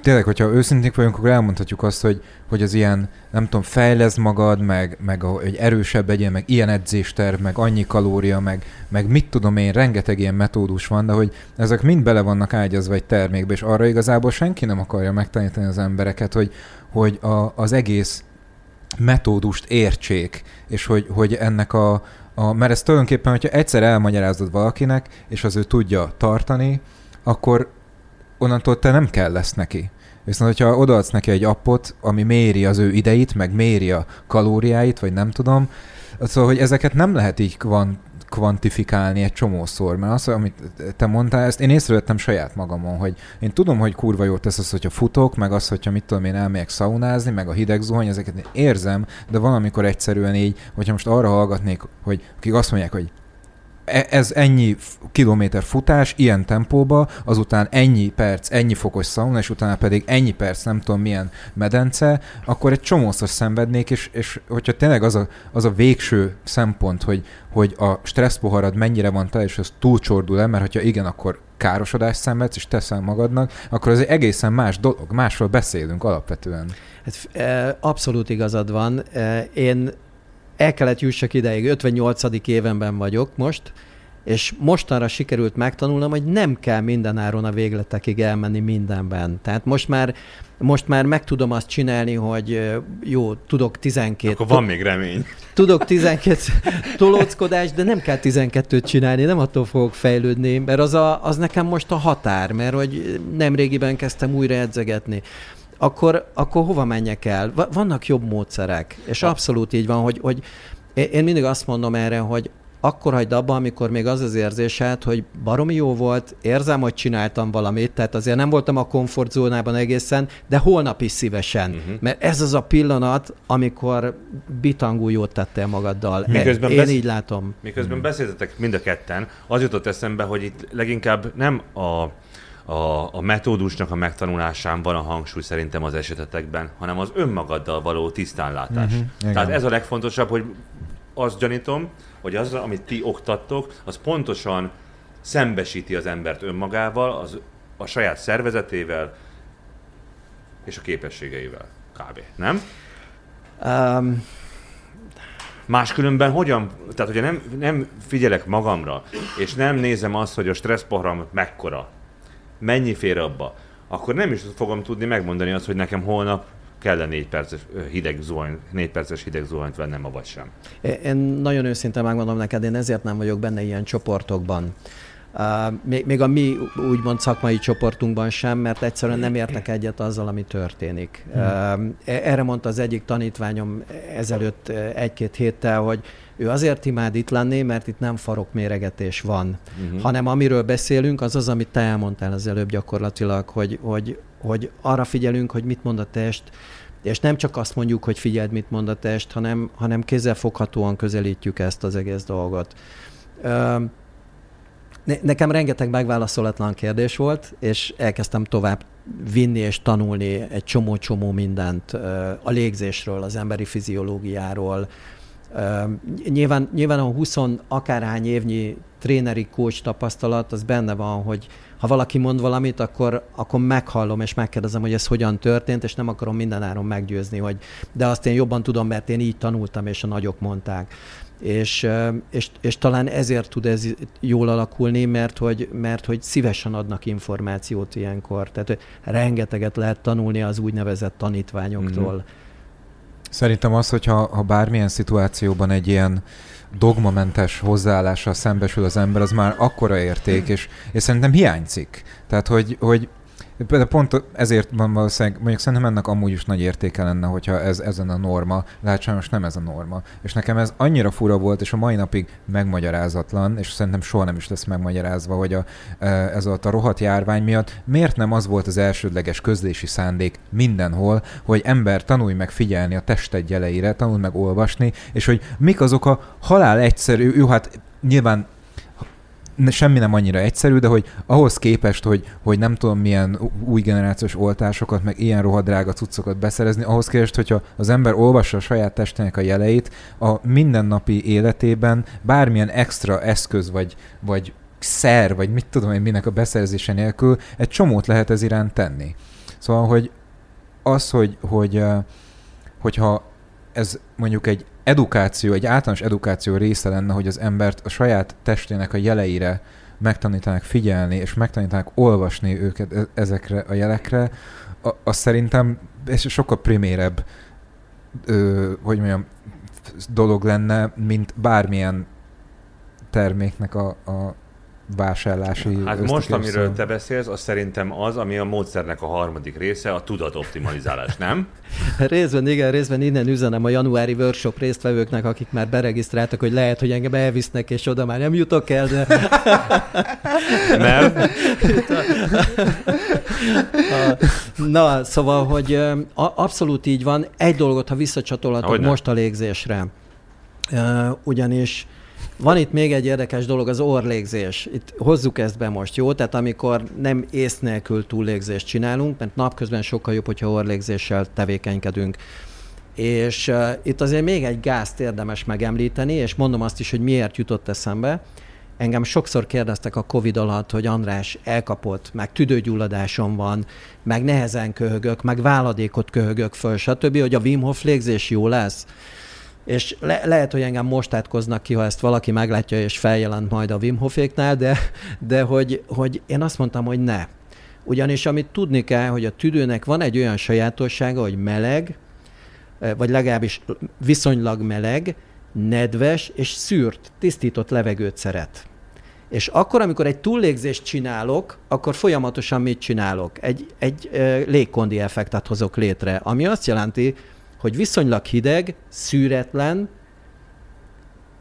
S1: tényleg, hogyha őszinték vagyunk, akkor elmondhatjuk azt, hogy, hogy az ilyen, nem tudom, fejlesz magad, meg, meg a, hogy erősebb legyen, meg ilyen edzésterv, meg annyi kalória, meg, meg mit tudom én, rengeteg ilyen metódus van, de hogy ezek mind bele vannak ágyazva egy termékbe, és arra igazából senki nem akarja megtanítani az embereket, hogy, hogy a, az egész metódust értsék, és hogy, hogy ennek a, a, mert ez tulajdonképpen, hogyha egyszer elmagyarázod valakinek, és az ő tudja tartani, akkor onnantól te nem kell lesz neki. Viszont, hogyha odaadsz neki egy appot, ami méri az ő ideit, meg méri a kalóriáit, vagy nem tudom, szóval, hogy ezeket nem lehet így kvant, kvantifikálni egy csomószor, mert az, amit te mondtál, ezt én észrevettem saját magamon, hogy én tudom, hogy kurva jót tesz az, hogyha futok, meg az, hogyha mit tudom én elmegyek szaunázni, meg a hideg zuhany, ezeket én érzem, de valamikor egyszerűen így, hogyha most arra hallgatnék, hogy akik azt mondják, hogy ez ennyi kilométer futás, ilyen tempóba, azután ennyi perc, ennyi fokos szauna, és utána pedig ennyi perc, nem tudom milyen medence, akkor egy csomószor szenvednék, és, és hogyha tényleg az a, az a végső szempont, hogy, hogy a stresszpoharad mennyire van te, és az túlcsordul el, mert hogyha igen, akkor károsodást szenvedsz, és teszel magadnak, akkor az egy egészen más dolog, másról beszélünk alapvetően.
S3: Hát, abszolút igazad van. Én el kellett jussak ideig, 58. évenben vagyok most, és mostanra sikerült megtanulnom, hogy nem kell mindenáron a végletekig elmenni mindenben. Tehát most már, most már meg tudom azt csinálni, hogy jó, tudok 12...
S2: Akkor van még remény.
S3: Tudok 12 tolóckodást, de nem kell 12-t csinálni, nem attól fogok fejlődni, mert az, a, az nekem most a határ, mert hogy nem régiben kezdtem újra edzegetni akkor, akkor hova menjek el? Vannak jobb módszerek, és abszolút így van, hogy, hogy én mindig azt mondom erre, hogy akkor hagyd abba, amikor még az az érzésed, hogy baromi jó volt, érzem, hogy csináltam valamit, tehát azért nem voltam a komfortzónában egészen, de holnap is szívesen. Uh-huh. Mert ez az a pillanat, amikor bitangú jót tettél magaddal. Miközben Én besz... így látom.
S2: Miközben uh-huh. beszéltetek mind a ketten, az jutott eszembe, hogy itt leginkább nem a a, a metódusnak a megtanulásán van a hangsúly szerintem az esetetekben, hanem az önmagaddal való tisztánlátás. Uh-huh, Tehát ez a legfontosabb, hogy azt gyanítom, hogy az, amit ti oktattok, az pontosan szembesíti az embert önmagával, az, a saját szervezetével és a képességeivel. Kb. Nem? Um, Máskülönben hogyan, tehát hogyha nem, nem figyelek magamra, és nem nézem azt, hogy a stresszprogram mekkora, mennyi fér abba, akkor nem is fogom tudni megmondani azt, hogy nekem holnap kell-e négy perces hideg zuhany, négy perces hideg zuhanyt vennem, vagy sem.
S3: Én nagyon őszintén megmondom neked, én ezért nem vagyok benne ilyen csoportokban. Uh, még, még a mi úgymond szakmai csoportunkban sem, mert egyszerűen nem értek egyet azzal, ami történik. Hmm. Uh, erre mondta az egyik tanítványom ezelőtt egy-két héttel, hogy ő azért imád itt lenni, mert itt nem farokméregetés van, uh-huh. hanem amiről beszélünk, az az, amit te elmondtál az előbb gyakorlatilag, hogy, hogy, hogy arra figyelünk, hogy mit mond a test, és nem csak azt mondjuk, hogy figyeld, mit mond a test, hanem, hanem kézzelfoghatóan közelítjük ezt az egész dolgot. Uh, Nekem rengeteg megválaszolatlan kérdés volt, és elkezdtem tovább vinni és tanulni egy csomó-csomó mindent a légzésről, az emberi fiziológiáról. Nyilván, nyilván a 20 akárhány évnyi tréneri coach tapasztalat, az benne van, hogy ha valaki mond valamit, akkor, akkor meghallom és megkérdezem, hogy ez hogyan történt, és nem akarom mindenáron meggyőzni, hogy de azt én jobban tudom, mert én így tanultam, és a nagyok mondták és, és, és talán ezért tud ez jól alakulni, mert hogy, mert hogy szívesen adnak információt ilyenkor. Tehát rengeteget lehet tanulni az úgynevezett tanítványoktól. Mm-hmm.
S1: Szerintem az, hogyha ha bármilyen szituációban egy ilyen dogmamentes hozzáállással szembesül az ember, az már akkora érték, és, és szerintem hiányzik. Tehát, hogy, hogy de pont ezért van valószínűleg, mondjuk szerintem ennek amúgy is nagy értéke lenne, hogyha ez ezen a norma, de hát sajnos nem ez a norma. És nekem ez annyira fura volt, és a mai napig megmagyarázatlan, és szerintem soha nem is lesz megmagyarázva, hogy a, e, ez a, rohadt járvány miatt miért nem az volt az elsődleges közlési szándék mindenhol, hogy ember tanulj meg figyelni a tested jeleire, tanulj meg olvasni, és hogy mik azok a halál egyszerű, jó, hát nyilván semmi nem annyira egyszerű, de hogy ahhoz képest, hogy, hogy nem tudom milyen új generációs oltásokat, meg ilyen rohadrága cuccokat beszerezni, ahhoz képest, hogyha az ember olvassa a saját testének a jeleit, a mindennapi életében bármilyen extra eszköz vagy, vagy szer, vagy mit tudom én minek a beszerzése nélkül, egy csomót lehet ez iránt tenni. Szóval, hogy az, hogy, hogy hogyha ez mondjuk egy edukáció, egy általános edukáció része lenne, hogy az embert a saját testének a jeleire megtanítanak figyelni, és megtanítanak olvasni őket e- ezekre a jelekre, az szerintem ez sokkal primérebb, ö, hogy mondjam, dolog lenne, mint bármilyen terméknek a, a vásárlási
S2: Hát most, amiről te beszélsz, az szerintem az, ami a módszernek a harmadik része, a tudatoptimalizálás, nem?
S3: részben igen, részben innen üzenem a januári workshop résztvevőknek, akik már beregisztráltak, hogy lehet, hogy engem elvisznek, és oda már nem jutok el, de...
S2: nem?
S3: Na, szóval, hogy abszolút így van. Egy dolgot, ha visszacsatolhatok most a légzésre. Ugyanis van itt még egy érdekes dolog, az orlégzés. Itt hozzuk ezt be most, jó? Tehát amikor nem ész nélkül túllégzést csinálunk, mert napközben sokkal jobb, hogyha orlégzéssel tevékenykedünk. És uh, itt azért még egy gázt érdemes megemlíteni, és mondom azt is, hogy miért jutott eszembe. Engem sokszor kérdeztek a Covid alatt, hogy András elkapott, meg tüdőgyulladásom van, meg nehezen köhögök, meg váladékot köhögök föl, stb., hogy a Wim Hof légzés jó lesz. És le, lehet, hogy engem most átkoznak ki, ha ezt valaki meglátja, és feljelent majd a Wim Hoféknál, de, de hogy, hogy én azt mondtam, hogy ne. Ugyanis amit tudni kell, hogy a tüdőnek van egy olyan sajátossága, hogy meleg, eh, vagy legalábbis viszonylag meleg, nedves és szűrt, tisztított levegőt szeret. És akkor, amikor egy túllégzést csinálok, akkor folyamatosan mit csinálok? Egy, egy eh, légkondi effektet hozok létre, ami azt jelenti, hogy viszonylag hideg, szűretlen,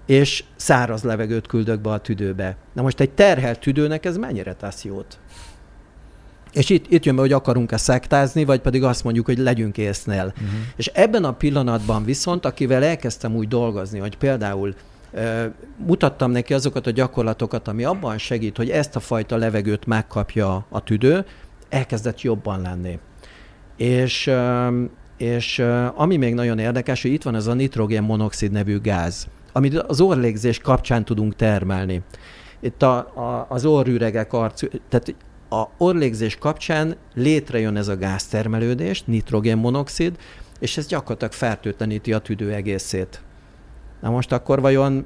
S3: és száraz levegőt küldök be a tüdőbe. Na most egy terhelt tüdőnek ez mennyire tesz jót? És itt, itt jön be, hogy akarunk-e szektázni, vagy pedig azt mondjuk, hogy legyünk észnél. Uh-huh. És ebben a pillanatban viszont, akivel elkezdtem úgy dolgozni, hogy például uh, mutattam neki azokat a gyakorlatokat, ami abban segít, hogy ezt a fajta levegőt megkapja a tüdő, elkezdett jobban lenni. És uh, és ami még nagyon érdekes, hogy itt van ez a nitrogénmonoxid nevű gáz, amit az orlégzés kapcsán tudunk termelni. Itt a, a, az orrüregek arc, tehát a orlégzés kapcsán létrejön ez a gáztermelődés, nitrogénmonoxid, és ez gyakorlatilag fertőtleníti a tüdő egészét. Na most akkor vajon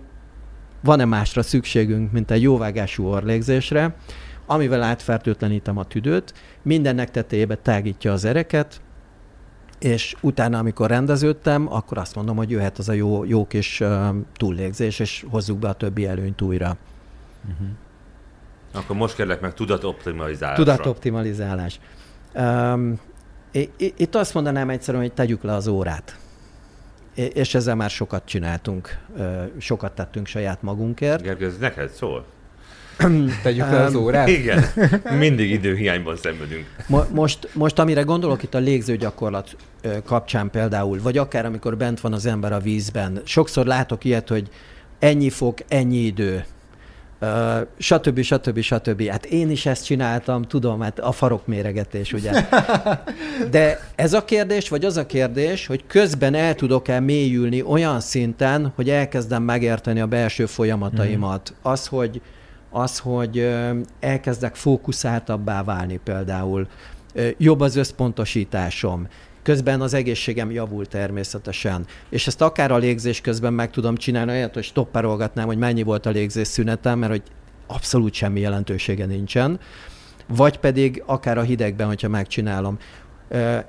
S3: van-e másra szükségünk, mint egy jóvágású orlégzésre, amivel átfertőtlenítem a tüdőt, mindennek tetejébe tágítja az ereket, és utána, amikor rendeződtem, akkor azt mondom, hogy jöhet az a jó, jó kis túllégzés, és hozzuk be a többi előnyt újra. Uh-huh.
S2: Akkor most kérlek meg tudatoptimalizálás.
S3: Tudatoptimalizálás. Um, itt azt mondanám egyszerűen, hogy tegyük le az órát. És ezzel már sokat csináltunk, sokat tettünk saját magunkért.
S2: Gergő, ez neked szól?
S1: Tegyük le az órát?
S2: Igen, mindig időhiányban szenvedünk.
S3: Most, most amire gondolok itt a légzőgyakorlat kapcsán például, vagy akár amikor bent van az ember a vízben, sokszor látok ilyet, hogy ennyi fok, ennyi idő, Uh, stb. stb. stb. Hát én is ezt csináltam, tudom, hát a farok méregetés, ugye. De ez a kérdés, vagy az a kérdés, hogy közben el tudok-e mélyülni olyan szinten, hogy elkezdem megérteni a belső folyamataimat. Mm. Az, hogy, az, hogy elkezdek fókuszáltabbá válni például. Jobb az összpontosításom közben az egészségem javul természetesen. És ezt akár a légzés közben meg tudom csinálni, olyat, hogy stopperolgatnám, hogy mennyi volt a légzés szünetem, mert hogy abszolút semmi jelentősége nincsen. Vagy pedig akár a hidegben, hogyha megcsinálom.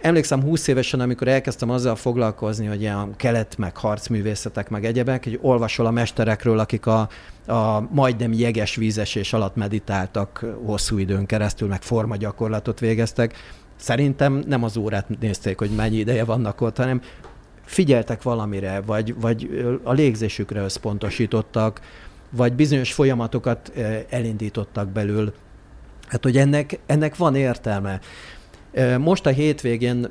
S3: Emlékszem 20 évesen, amikor elkezdtem azzal foglalkozni, hogy ilyen kelet, meg harcművészetek, meg egyebek, hogy olvasol a mesterekről, akik a, a majdnem jeges vízesés alatt meditáltak hosszú időn keresztül, meg formagyakorlatot végeztek, Szerintem nem az órát nézték, hogy mennyi ideje vannak ott, hanem figyeltek valamire, vagy, vagy a légzésükre összpontosítottak, vagy bizonyos folyamatokat elindítottak belül. Hát, hogy ennek, ennek van értelme. Most a hétvégén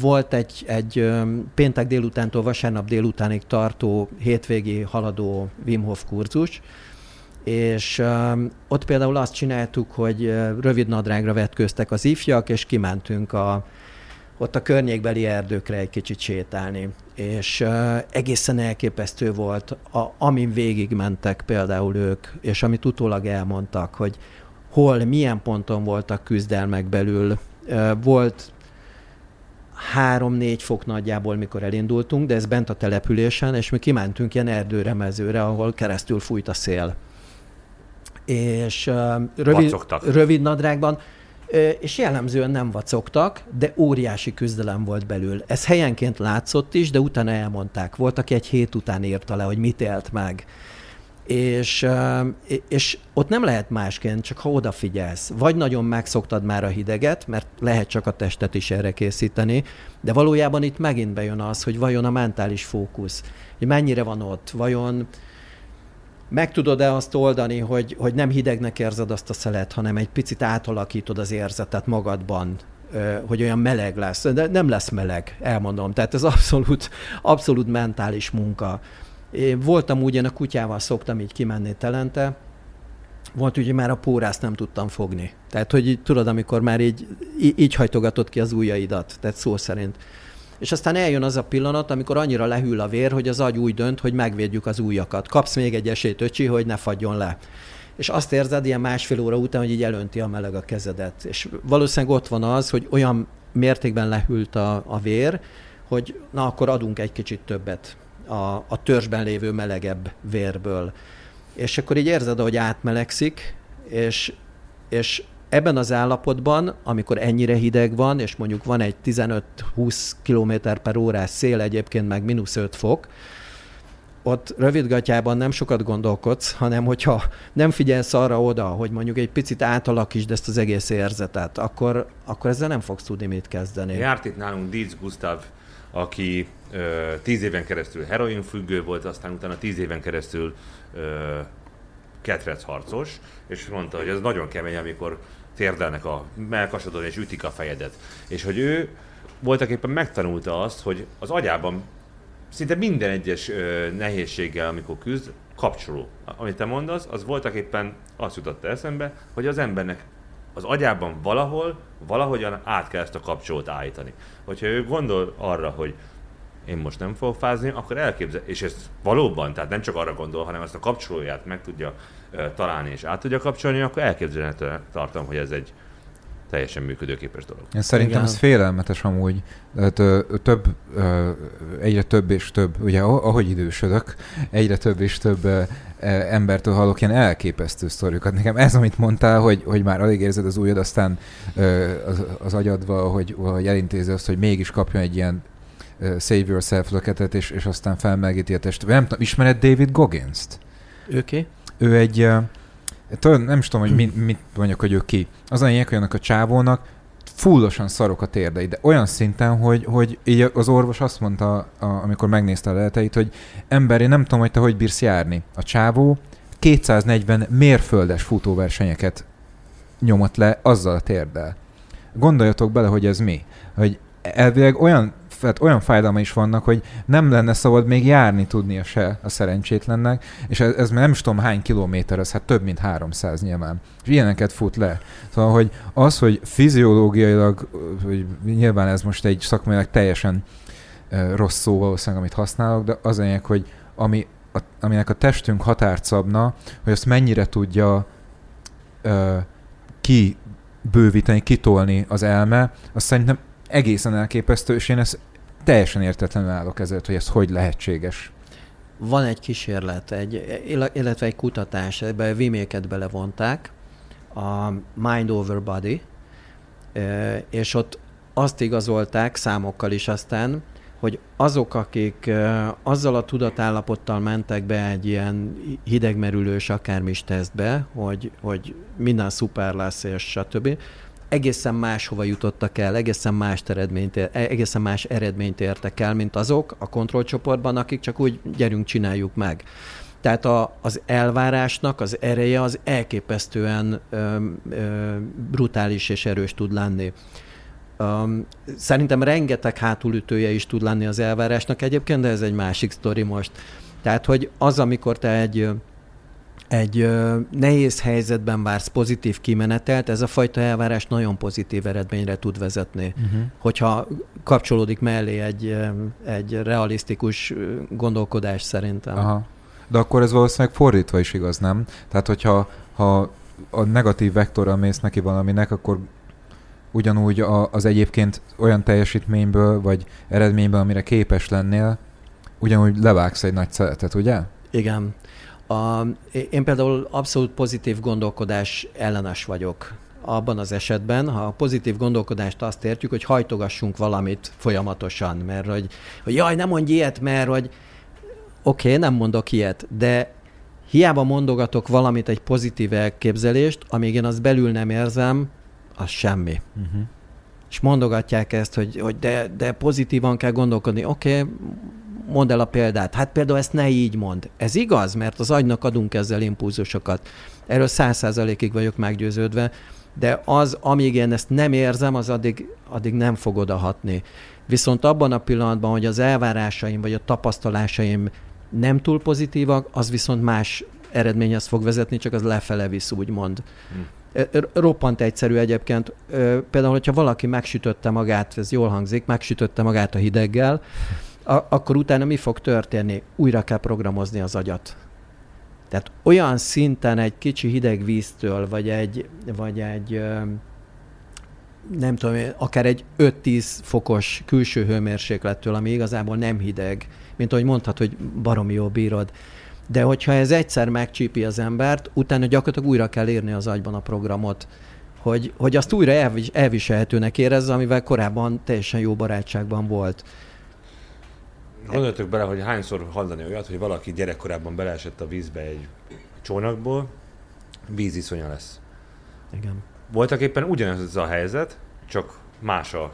S3: volt egy, egy péntek délutántól vasárnap délutánig tartó hétvégi haladó Wim Hof kurzus, és ott például azt csináltuk, hogy rövid nadrágra vetköztek az ifjak, és kimentünk a, ott a környékbeli erdőkre egy kicsit sétálni. És egészen elképesztő volt, a, amin végigmentek például ők, és amit utólag elmondtak, hogy hol, milyen ponton voltak küzdelmek belül. Volt három-négy fok nagyjából, mikor elindultunk, de ez bent a településen, és mi kimentünk ilyen erdőre, mezőre, ahol keresztül fújt a szél és uh, rövid, rövid nadrágban, és jellemzően nem vacogtak, de óriási küzdelem volt belül. Ez helyenként látszott is, de utána elmondták. Volt, aki egy hét után írta le, hogy mit élt meg. És, és ott nem lehet másként, csak ha odafigyelsz. Vagy nagyon megszoktad már a hideget, mert lehet csak a testet is erre készíteni, de valójában itt megint bejön az, hogy vajon a mentális fókusz, hogy mennyire van ott, vajon meg tudod-e azt oldani, hogy, hogy nem hidegnek érzed azt a szelet, hanem egy picit átalakítod az érzetet magadban, hogy olyan meleg lesz. De nem lesz meleg, elmondom. Tehát ez abszolút, abszolút mentális munka. Én voltam úgy, én a kutyával szoktam így kimenni telente, volt hogy már a pórást nem tudtam fogni. Tehát, hogy így, tudod, amikor már így, így hajtogatod ki az ujjaidat, tehát szó szerint és aztán eljön az a pillanat, amikor annyira lehűl a vér, hogy az agy úgy dönt, hogy megvédjük az ujjakat. Kapsz még egy esélyt, öcsi, hogy ne fagyjon le. És azt érzed ilyen másfél óra után, hogy így elönti a meleg a kezedet. És valószínűleg ott van az, hogy olyan mértékben lehűlt a, a vér, hogy na akkor adunk egy kicsit többet a, a törzsben lévő melegebb vérből. És akkor így érzed, hogy átmelegszik, és, és ebben az állapotban, amikor ennyire hideg van, és mondjuk van egy 15-20 km per órás szél, egyébként meg mínusz 5 fok, ott rövidgatjában nem sokat gondolkodsz, hanem hogyha nem figyelsz arra oda, hogy mondjuk egy picit átalakítsd ezt az egész érzetet, akkor, akkor ezzel nem fogsz tudni mit kezdeni.
S2: Járt itt nálunk Dietz Gustav, aki ö, tíz éven keresztül heroin függő volt, aztán utána tíz éven keresztül ö, ketrec harcos, és mondta, hogy ez nagyon kemény, amikor térdelnek a melkasodon és ütik a fejedet. És hogy ő voltak éppen megtanulta azt, hogy az agyában szinte minden egyes ö, nehézséggel, amikor küzd, kapcsoló. Amit te mondasz, az voltak éppen azt jutott eszembe, hogy az embernek az agyában valahol, valahogyan át kell ezt a kapcsolót állítani. Hogyha ő gondol arra, hogy én most nem fogok fázni, akkor elképzel, és ez valóban, tehát nem csak arra gondol, hanem ezt a kapcsolóját meg tudja találni és át tudja kapcsolni, akkor elképzelhető tartom, hogy ez egy teljesen működőképes dolog.
S1: Én szerintem Igen. ez félelmetes amúgy. Tehát, ö, több, ö, egyre több és több, ugye ahogy idősödök, egyre több és több ö, embertől hallok ilyen elképesztő sztoriukat. Nekem ez, amit mondtál, hogy, hogy már alig érzed az ujjad, aztán ö, az, az agyadva, hogy, hogy elintézi azt, hogy mégis kapjon egy ilyen Save Yourself löketet, és, és aztán felmelegíti a testet. Nem tudom, ismered David Goggins-t?
S3: Őké?
S1: Ő egy Tudod, nem is tudom, hogy mit, mit mondjak, hogy ő ki. Az a lényeg, hogy a csávónak fullosan szarok a térdei, de olyan szinten, hogy, hogy így az orvos azt mondta, a, amikor megnézte a leheteit, hogy ember, én nem tudom, hogy te hogy bírsz járni. A csávó 240 mérföldes futóversenyeket nyomott le azzal a térdel. Gondoljatok bele, hogy ez mi. Hogy elvileg olyan tehát olyan fájdalma is vannak, hogy nem lenne szabad még járni tudnia se a szerencsétlennek, és ez, ez nem is tudom hány kilométer, ez hát több mint 300 nyilván. És ilyeneket fut le. Szóval, hogy az, hogy fiziológiailag, hogy nyilván ez most egy szakmailag teljesen rossz szó valószínűleg, amit használok, de az lényeg, hogy ami, a, aminek a testünk határt szabna, hogy azt mennyire tudja ö, kibővíteni, kitolni az elme, azt szerintem egészen elképesztő, és én ezt teljesen értetlenül állok ezért, hogy ez hogy lehetséges.
S3: Van egy kísérlet, egy, illetve egy kutatás, ebbe viméket belevonták, a Mind Over Body, és ott azt igazolták számokkal is aztán, hogy azok, akik azzal a tudatállapottal mentek be egy ilyen hidegmerülős akármis tesztbe, hogy, hogy minden szuper lesz, és stb., egészen máshova jutottak el, egészen más eredményt, egészen más eredményt értek el, mint azok a kontrollcsoportban, akik csak úgy gyerünk, csináljuk meg. Tehát a, az elvárásnak az ereje az elképesztően ö, ö, brutális és erős tud lenni. Um, szerintem rengeteg hátulütője is tud lenni az elvárásnak egyébként, de ez egy másik sztori most. Tehát, hogy az, amikor te egy egy ö, nehéz helyzetben vársz pozitív kimenetelt, ez a fajta elvárás nagyon pozitív eredményre tud vezetni. Uh-huh. Hogyha kapcsolódik mellé egy, egy realisztikus gondolkodás szerintem. Aha.
S1: De akkor ez valószínűleg fordítva is igaz, nem? Tehát, hogyha ha a negatív vektorral mész neki valaminek, akkor ugyanúgy a, az egyébként olyan teljesítményből, vagy eredményből, amire képes lennél, ugyanúgy levágsz egy nagy szeretet, ugye?
S3: Igen. A, én például abszolút pozitív gondolkodás ellenes vagyok abban az esetben, ha a pozitív gondolkodást azt értjük, hogy hajtogassunk valamit folyamatosan, mert hogy, hogy jaj, nem mondj ilyet, mert hogy oké, okay, nem mondok ilyet, de hiába mondogatok valamit, egy pozitív elképzelést, amíg én azt belül nem érzem, az semmi. Uh-huh. És mondogatják ezt, hogy, hogy de, de pozitívan kell gondolkodni. Oké, okay, mondd el a példát. Hát például ezt ne így mond. Ez igaz, mert az agynak adunk ezzel impulzusokat. Erről száz százalékig vagyok meggyőződve, de az, amíg én ezt nem érzem, az addig, addig nem fog odahatni. Viszont abban a pillanatban, hogy az elvárásaim vagy a tapasztalásaim nem túl pozitívak, az viszont más eredményhez fog vezetni, csak az lefele visz, úgymond. Hm. Roppant egyszerű egyébként. Például, hogyha valaki megsütötte magát, ez jól hangzik, megsütötte magát a hideggel, a- akkor utána mi fog történni? Újra kell programozni az agyat. Tehát olyan szinten egy kicsi hideg víztől, vagy egy, vagy egy nem tudom, akár egy 5-10 fokos külső hőmérséklettől, ami igazából nem hideg, mint ahogy mondhat, hogy baromi jó bírod. De hogyha ez egyszer megcsípi az embert, utána gyakorlatilag újra kell írni az agyban a programot, hogy, hogy azt újra elvis, elviselhetőnek érezze, amivel korábban teljesen jó barátságban volt.
S2: Gondoljatok bele, hogy hányszor hallani olyat, hogy valaki gyerekkorában beleesett a vízbe egy csónakból, víziszonya lesz.
S3: Igen.
S2: Voltak éppen ugyanez a helyzet, csak más a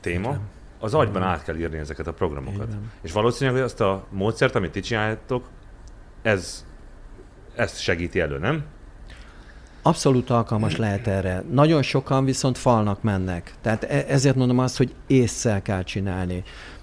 S2: téma. Igen. Az agyban Igen. át kell írni ezeket a programokat. Igen. És valószínűleg hogy azt a módszert, amit ti csináltok, ez ezt segíti elő, nem?
S3: Abszolút alkalmas lehet erre. Nagyon sokan viszont falnak mennek. Tehát e- ezért mondom azt, hogy észszel kell csinálni.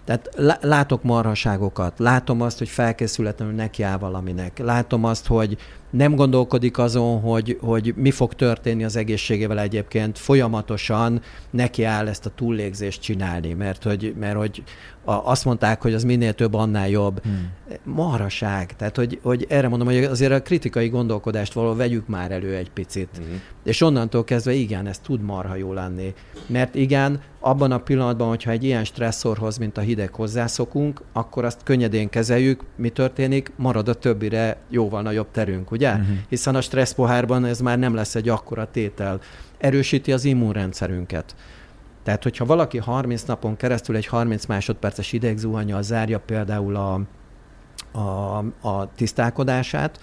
S3: Tehát látok marhaságokat, látom azt, hogy felkészületlenül nekiáll valaminek, látom azt, hogy nem gondolkodik azon, hogy, hogy mi fog történni az egészségével egyébként, folyamatosan neki áll ezt a túllégzést csinálni, mert hogy, mert hogy a, azt mondták, hogy az minél több, annál jobb. Hmm. Maraság. Tehát, hogy, hogy erre mondom, hogy azért a kritikai gondolkodást való vegyük már elő egy picit. Hmm. És onnantól kezdve igen, ez tud marha jó lenni. Mert igen, abban a pillanatban, hogyha egy ilyen stresszorhoz, mint a hideg hozzászokunk, akkor azt könnyedén kezeljük, mi történik, marad a többire jóval nagyobb terünk, ugye? Uh-huh. Hiszen a stresszpohárban ez már nem lesz egy akkora tétel. Erősíti az immunrendszerünket. Tehát, hogyha valaki 30 napon keresztül egy 30 másodperces idegzuhanyjal zárja például a, a, a tisztálkodását,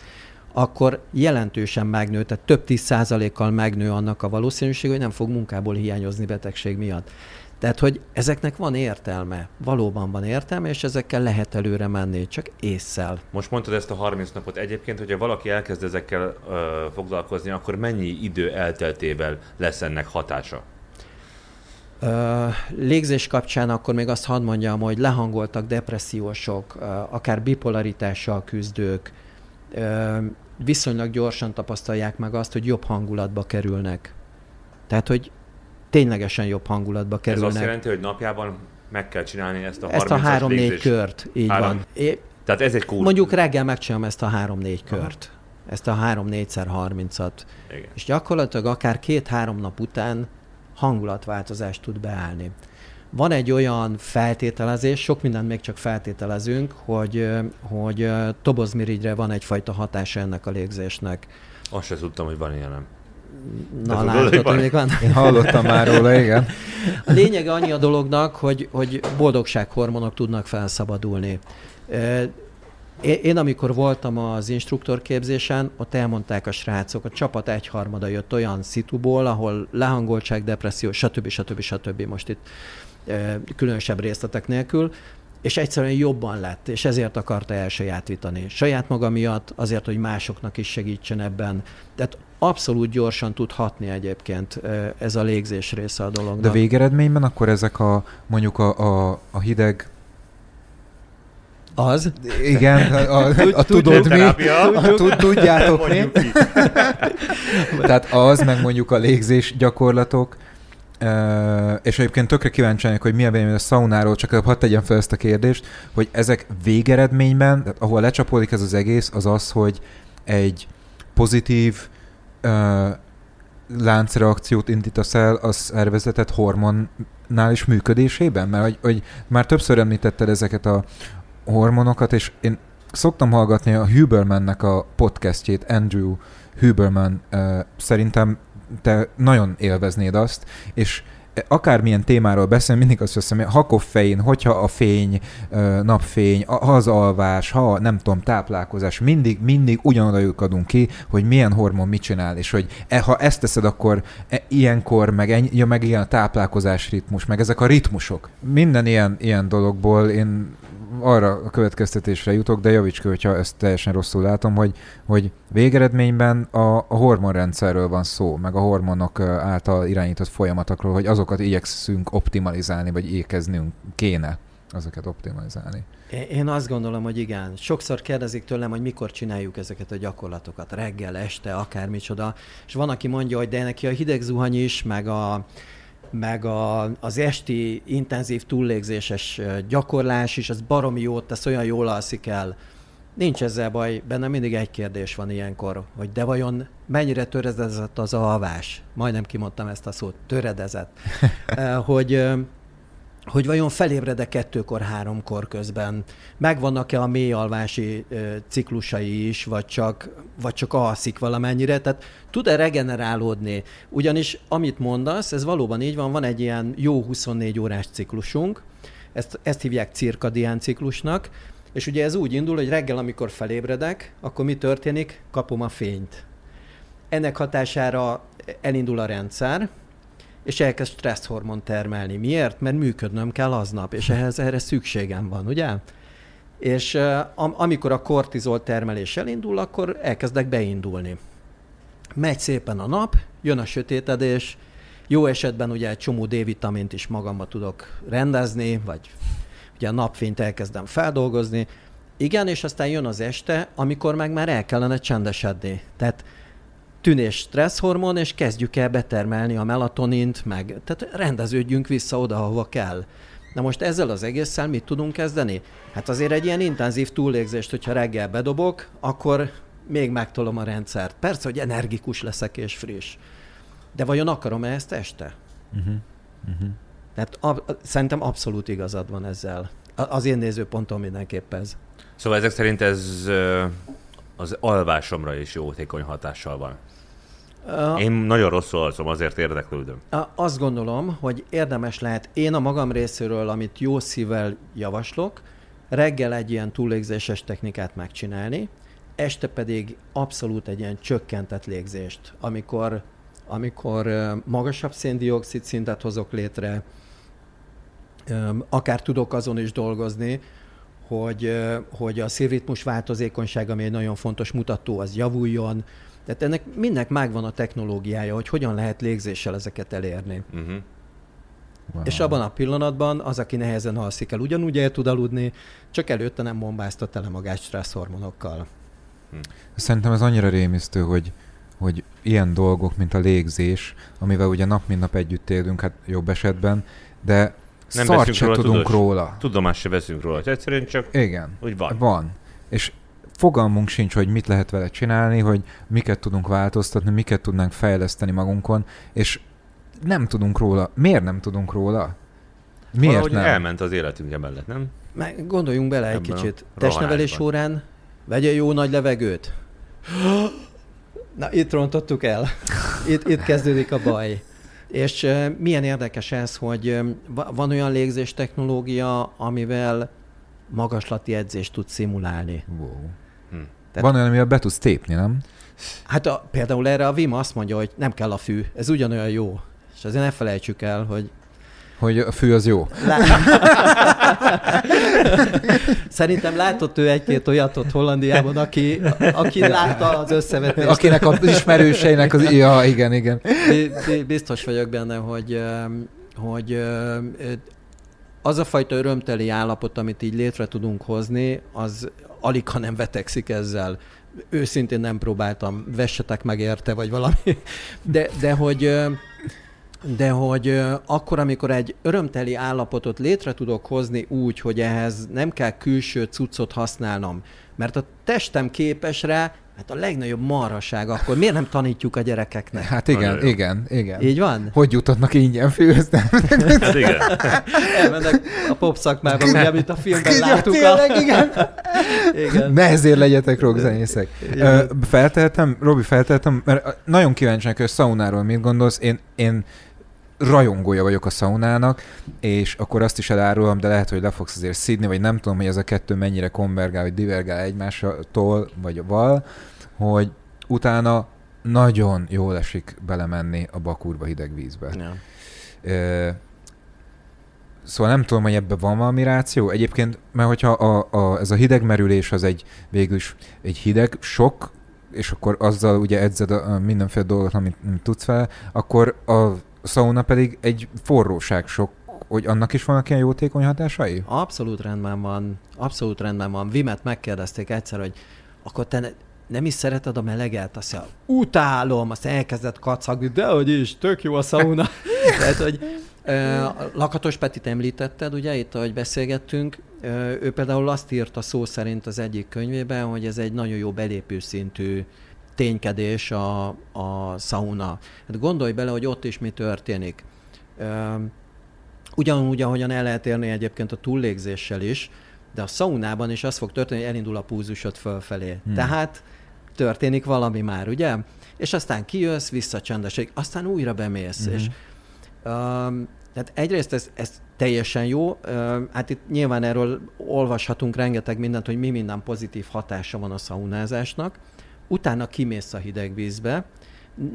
S3: akkor jelentősen megnő, tehát több tíz százalékkal megnő annak a valószínűség, hogy nem fog munkából hiányozni betegség miatt. Tehát, hogy ezeknek van értelme, valóban van értelme, és ezekkel lehet előre menni, csak észszel.
S2: Most mondtad ezt a 30 napot. Egyébként, hogyha valaki elkezd ezekkel ö, foglalkozni, akkor mennyi idő elteltével lesz ennek hatása?
S3: Ö, légzés kapcsán akkor még azt hadd mondjam, hogy lehangoltak depressziósok, akár bipolaritással küzdők, ö, viszonylag gyorsan tapasztalják meg azt, hogy jobb hangulatba kerülnek. Tehát, hogy ténylegesen jobb hangulatba kerülnek.
S2: Ez azt jelenti, hogy napjában meg kell csinálni ezt a
S3: Ezt a három-négy kört, így
S2: Három.
S3: van. É,
S2: Tehát ez egy kúr.
S3: mondjuk reggel megcsinálom ezt a három-négy kört. Ezt a három-négyszer harmincat. És gyakorlatilag akár két-három nap után hangulatváltozást tud beállni. Van egy olyan feltételezés, sok mindent még csak feltételezünk, hogy, hogy tobozmirigyre van egyfajta hatása ennek a légzésnek.
S2: Azt se tudtam, hogy van ilyenem.
S3: Na, látod, hogy még van.
S1: Én hallottam már róla, igen.
S3: A lényege annyi a dolognak, hogy, hogy boldogsághormonok tudnak felszabadulni. Én, amikor voltam az instruktorképzésen, ott elmondták a srácok, a csapat egyharmada jött olyan szituból, ahol lehangoltság, depresszió, stb. stb. stb. most itt különösebb részletek nélkül, és egyszerűen jobban lett, és ezért akarta elsajátítani. Saját maga miatt, azért, hogy másoknak is segítsen ebben. Tehát abszolút gyorsan tud hatni egyébként ez a légzés része a dolognak.
S1: De végeredményben akkor ezek a mondjuk a, a, a hideg
S3: Az?
S1: Igen, a, a, a tudod mi, a, tud- tudjátok mi. Tehát az, meg mondjuk a légzés gyakorlatok, Uh, és egyébként tökre kíváncsi vagyok, hogy mi a vélemény a szaunáról, csak hadd tegyem fel ezt a kérdést, hogy ezek végeredményben, tehát ahol lecsapódik ez az egész, az az, hogy egy pozitív uh, láncreakciót indítasz el a szervezetet hormonnális működésében? Mert hogy, hogy már többször említetted ezeket a hormonokat, és én szoktam hallgatni a Hubermannek a podcastjét, Andrew Huberman, uh, szerintem te nagyon élveznéd azt, és akármilyen témáról beszél, mindig azt hiszem, hogy ha koffein, hogyha a fény, napfény, ha az alvás, ha nem tudom, táplálkozás, mindig, mindig ugyanoda lyukadunk ki, hogy milyen hormon mit csinál, és hogy e, ha ezt teszed, akkor e, ilyenkor, meg, ennyi, ja, meg ilyen a táplálkozás ritmus, meg ezek a ritmusok. Minden ilyen, ilyen dologból én arra a következtetésre jutok, de javíts ki, hogyha ezt teljesen rosszul látom, hogy, hogy végeredményben a, a hormonrendszerről van szó, meg a hormonok által irányított folyamatokról, hogy azokat igyekszünk optimalizálni, vagy igyekeznünk kéne azokat optimalizálni.
S3: Én azt gondolom, hogy igen. Sokszor kérdezik tőlem, hogy mikor csináljuk ezeket a gyakorlatokat, reggel, este, akármicsoda. És van, aki mondja, hogy de neki a hideg zuhany is, meg a, meg a, az esti intenzív túllégzéses gyakorlás is, az baromi jót tesz, olyan jól alszik el. Nincs ezzel baj, bennem mindig egy kérdés van ilyenkor, hogy de vajon mennyire töredezett az alvás? Majdnem kimondtam ezt a szót, töredezett. Hogy, hogy vajon felébred-e kettőkor, háromkor közben? Megvannak-e a mély alvási ciklusai is, vagy csak, vagy csak alszik valamennyire? Tehát tud-e regenerálódni? Ugyanis, amit mondasz, ez valóban így van, van egy ilyen jó 24 órás ciklusunk, ezt, ezt hívják cirkadián ciklusnak, és ugye ez úgy indul, hogy reggel, amikor felébredek, akkor mi történik? Kapom a fényt. Ennek hatására elindul a rendszer, és elkezd stresszhormon termelni. Miért? Mert működnöm kell aznap, és ehhez erre szükségem van, ugye? És am- amikor a kortizol termelés elindul, akkor elkezdek beindulni. Megy szépen a nap, jön a sötétedés, jó esetben ugye egy csomó D-vitamint is magamba tudok rendezni, vagy ugye a napfényt elkezdem feldolgozni. Igen, és aztán jön az este, amikor meg már el kellene csendesedni. Tehát tűnés stresszhormon, és kezdjük el betermelni a melatonint, meg tehát rendeződjünk vissza oda, ahova kell. Na most ezzel az egésszel mit tudunk kezdeni? Hát azért egy ilyen intenzív túllégzést, hogyha reggel bedobok, akkor még megtolom a rendszert. Persze, hogy energikus leszek és friss. De vajon akarom-e ezt este?
S1: Uh-huh. Uh-huh.
S3: Tehát ab, szerintem abszolút igazad van ezzel. Az én nézőpontom mindenképp ez.
S2: Szóval ezek szerint ez az alvásomra is jótékony hatással van.
S3: A-
S2: Én nagyon rosszul alszom, azért érdeklődöm.
S3: A- Azt gondolom, hogy érdemes lehet, én a magam részéről, amit jó szívvel javaslok, reggel egy ilyen túllégzéses technikát megcsinálni, este pedig abszolút egy ilyen csökkentett légzést, amikor, amikor magasabb széndiokszid szintet hozok létre, akár tudok azon is dolgozni, hogy, hogy a szívritmus változékonyság, ami egy nagyon fontos mutató, az javuljon. Tehát ennek mindnek megvan a technológiája, hogy hogyan lehet légzéssel ezeket elérni. Uh-huh. Wow. És abban a pillanatban az, aki nehezen alszik el, ugyanúgy el tud aludni, csak előtte nem bombázta tele magát stresszhormonokkal.
S1: Hm. Szerintem ez annyira rémisztő, hogy, hogy ilyen dolgok, mint a légzés, amivel ugye nap mint nap együtt élünk, hát jobb esetben, de nem szart se róla, tudunk tudós, róla.
S2: Tudomást se veszünk róla, egyszerűen csak
S1: Igen,
S2: úgy van.
S1: Van. És fogalmunk sincs, hogy mit lehet vele csinálni, hogy miket tudunk változtatni, miket tudnánk fejleszteni magunkon, és nem tudunk róla. Miért nem tudunk róla?
S2: Miért Valahogy nem? elment az életünk emellett, nem?
S3: Meg gondoljunk bele egy kicsit. Testnevelés során vegye jó nagy levegőt. Na, itt rontottuk el. Itt, itt kezdődik a baj. És milyen érdekes ez, hogy van olyan légzés technológia, amivel magaslati edzést tud szimulálni. Wow.
S1: Hm. Tehát, van olyan, amivel be tudsz tépni, nem?
S3: Hát a, például erre a Vim azt mondja, hogy nem kell a fű, ez ugyanolyan jó. És azért ne felejtsük el, hogy
S1: hogy a fű az jó.
S3: Szerintem látott ő egy-két olyat ott Hollandiában, aki, aki látta az összevetést.
S1: Akinek az ismerőseinek az... Ja, igen, igen.
S3: Biztos vagyok benne, hogy, hogy az a fajta örömteli állapot, amit így létre tudunk hozni, az alig, ha nem vetekszik ezzel. Őszintén nem próbáltam, vessetek meg érte, vagy valami. De, de hogy de hogy akkor, amikor egy örömteli állapotot létre tudok hozni úgy, hogy ehhez nem kell külső cuccot használnom, mert a testem képes rá, Hát a legnagyobb marhaság akkor. Miért nem tanítjuk a gyerekeknek?
S1: Hát igen, igen, igen.
S3: Így van?
S1: Hogy jutatnak ingyen főzni? Hát
S3: igen. Elmennek a pop szakmába, ugye, amit a filmben igen, láttuk. Tényleg, a... igen.
S1: igen. Ne ezért legyetek rockzenészek. Felteltem, Robi, felteltem, mert nagyon kíváncsiak, hogy a szaunáról mit gondolsz. Én, én rajongója vagyok a szaunának, és akkor azt is elárulom, de lehet, hogy le fogsz azért szidni, vagy nem tudom, hogy ez a kettő mennyire konvergál, vagy divergál egymástól, vagy val, hogy utána nagyon jól esik belemenni a bakurba hideg vízbe. Ja. Szóval nem tudom, hogy ebben van valami ráció. Egyébként, mert hogyha a, a, ez a hidegmerülés az egy végül is egy hideg sok, és akkor azzal ugye edzed a, a mindenféle dolgot, amit, amit tudsz fel, akkor a a szauna pedig egy forróság sok, hogy annak is vannak ilyen jótékony hatásai?
S3: Abszolút rendben van. Abszolút rendben van. Vimet megkérdezték egyszer, hogy akkor te nem is szereted a meleget? Azt mondja, utálom, azt elkezdett kacagni, de hogy is, tök jó a szauna. Tehát, hogy Lakatos Petit említetted, ugye, itt, ahogy beszélgettünk, ő például azt írta szó szerint az egyik könyvében, hogy ez egy nagyon jó belépő szintű ténykedés a, a sauna. Hát gondolj bele, hogy ott is mi történik. Ugyanúgy, ahogyan el lehet érni egyébként a túllégzéssel is, de a szaunában is az fog történni, hogy elindul a púzusod fölfelé. Hmm. Tehát történik valami már, ugye? És aztán kijössz, visszacsendeség, aztán újra bemész. Hmm. És, um, tehát egyrészt ez, ez teljesen jó. Hát itt nyilván erről olvashatunk rengeteg mindent, hogy mi minden pozitív hatása van a szaunázásnak utána kimész a hideg vízbe,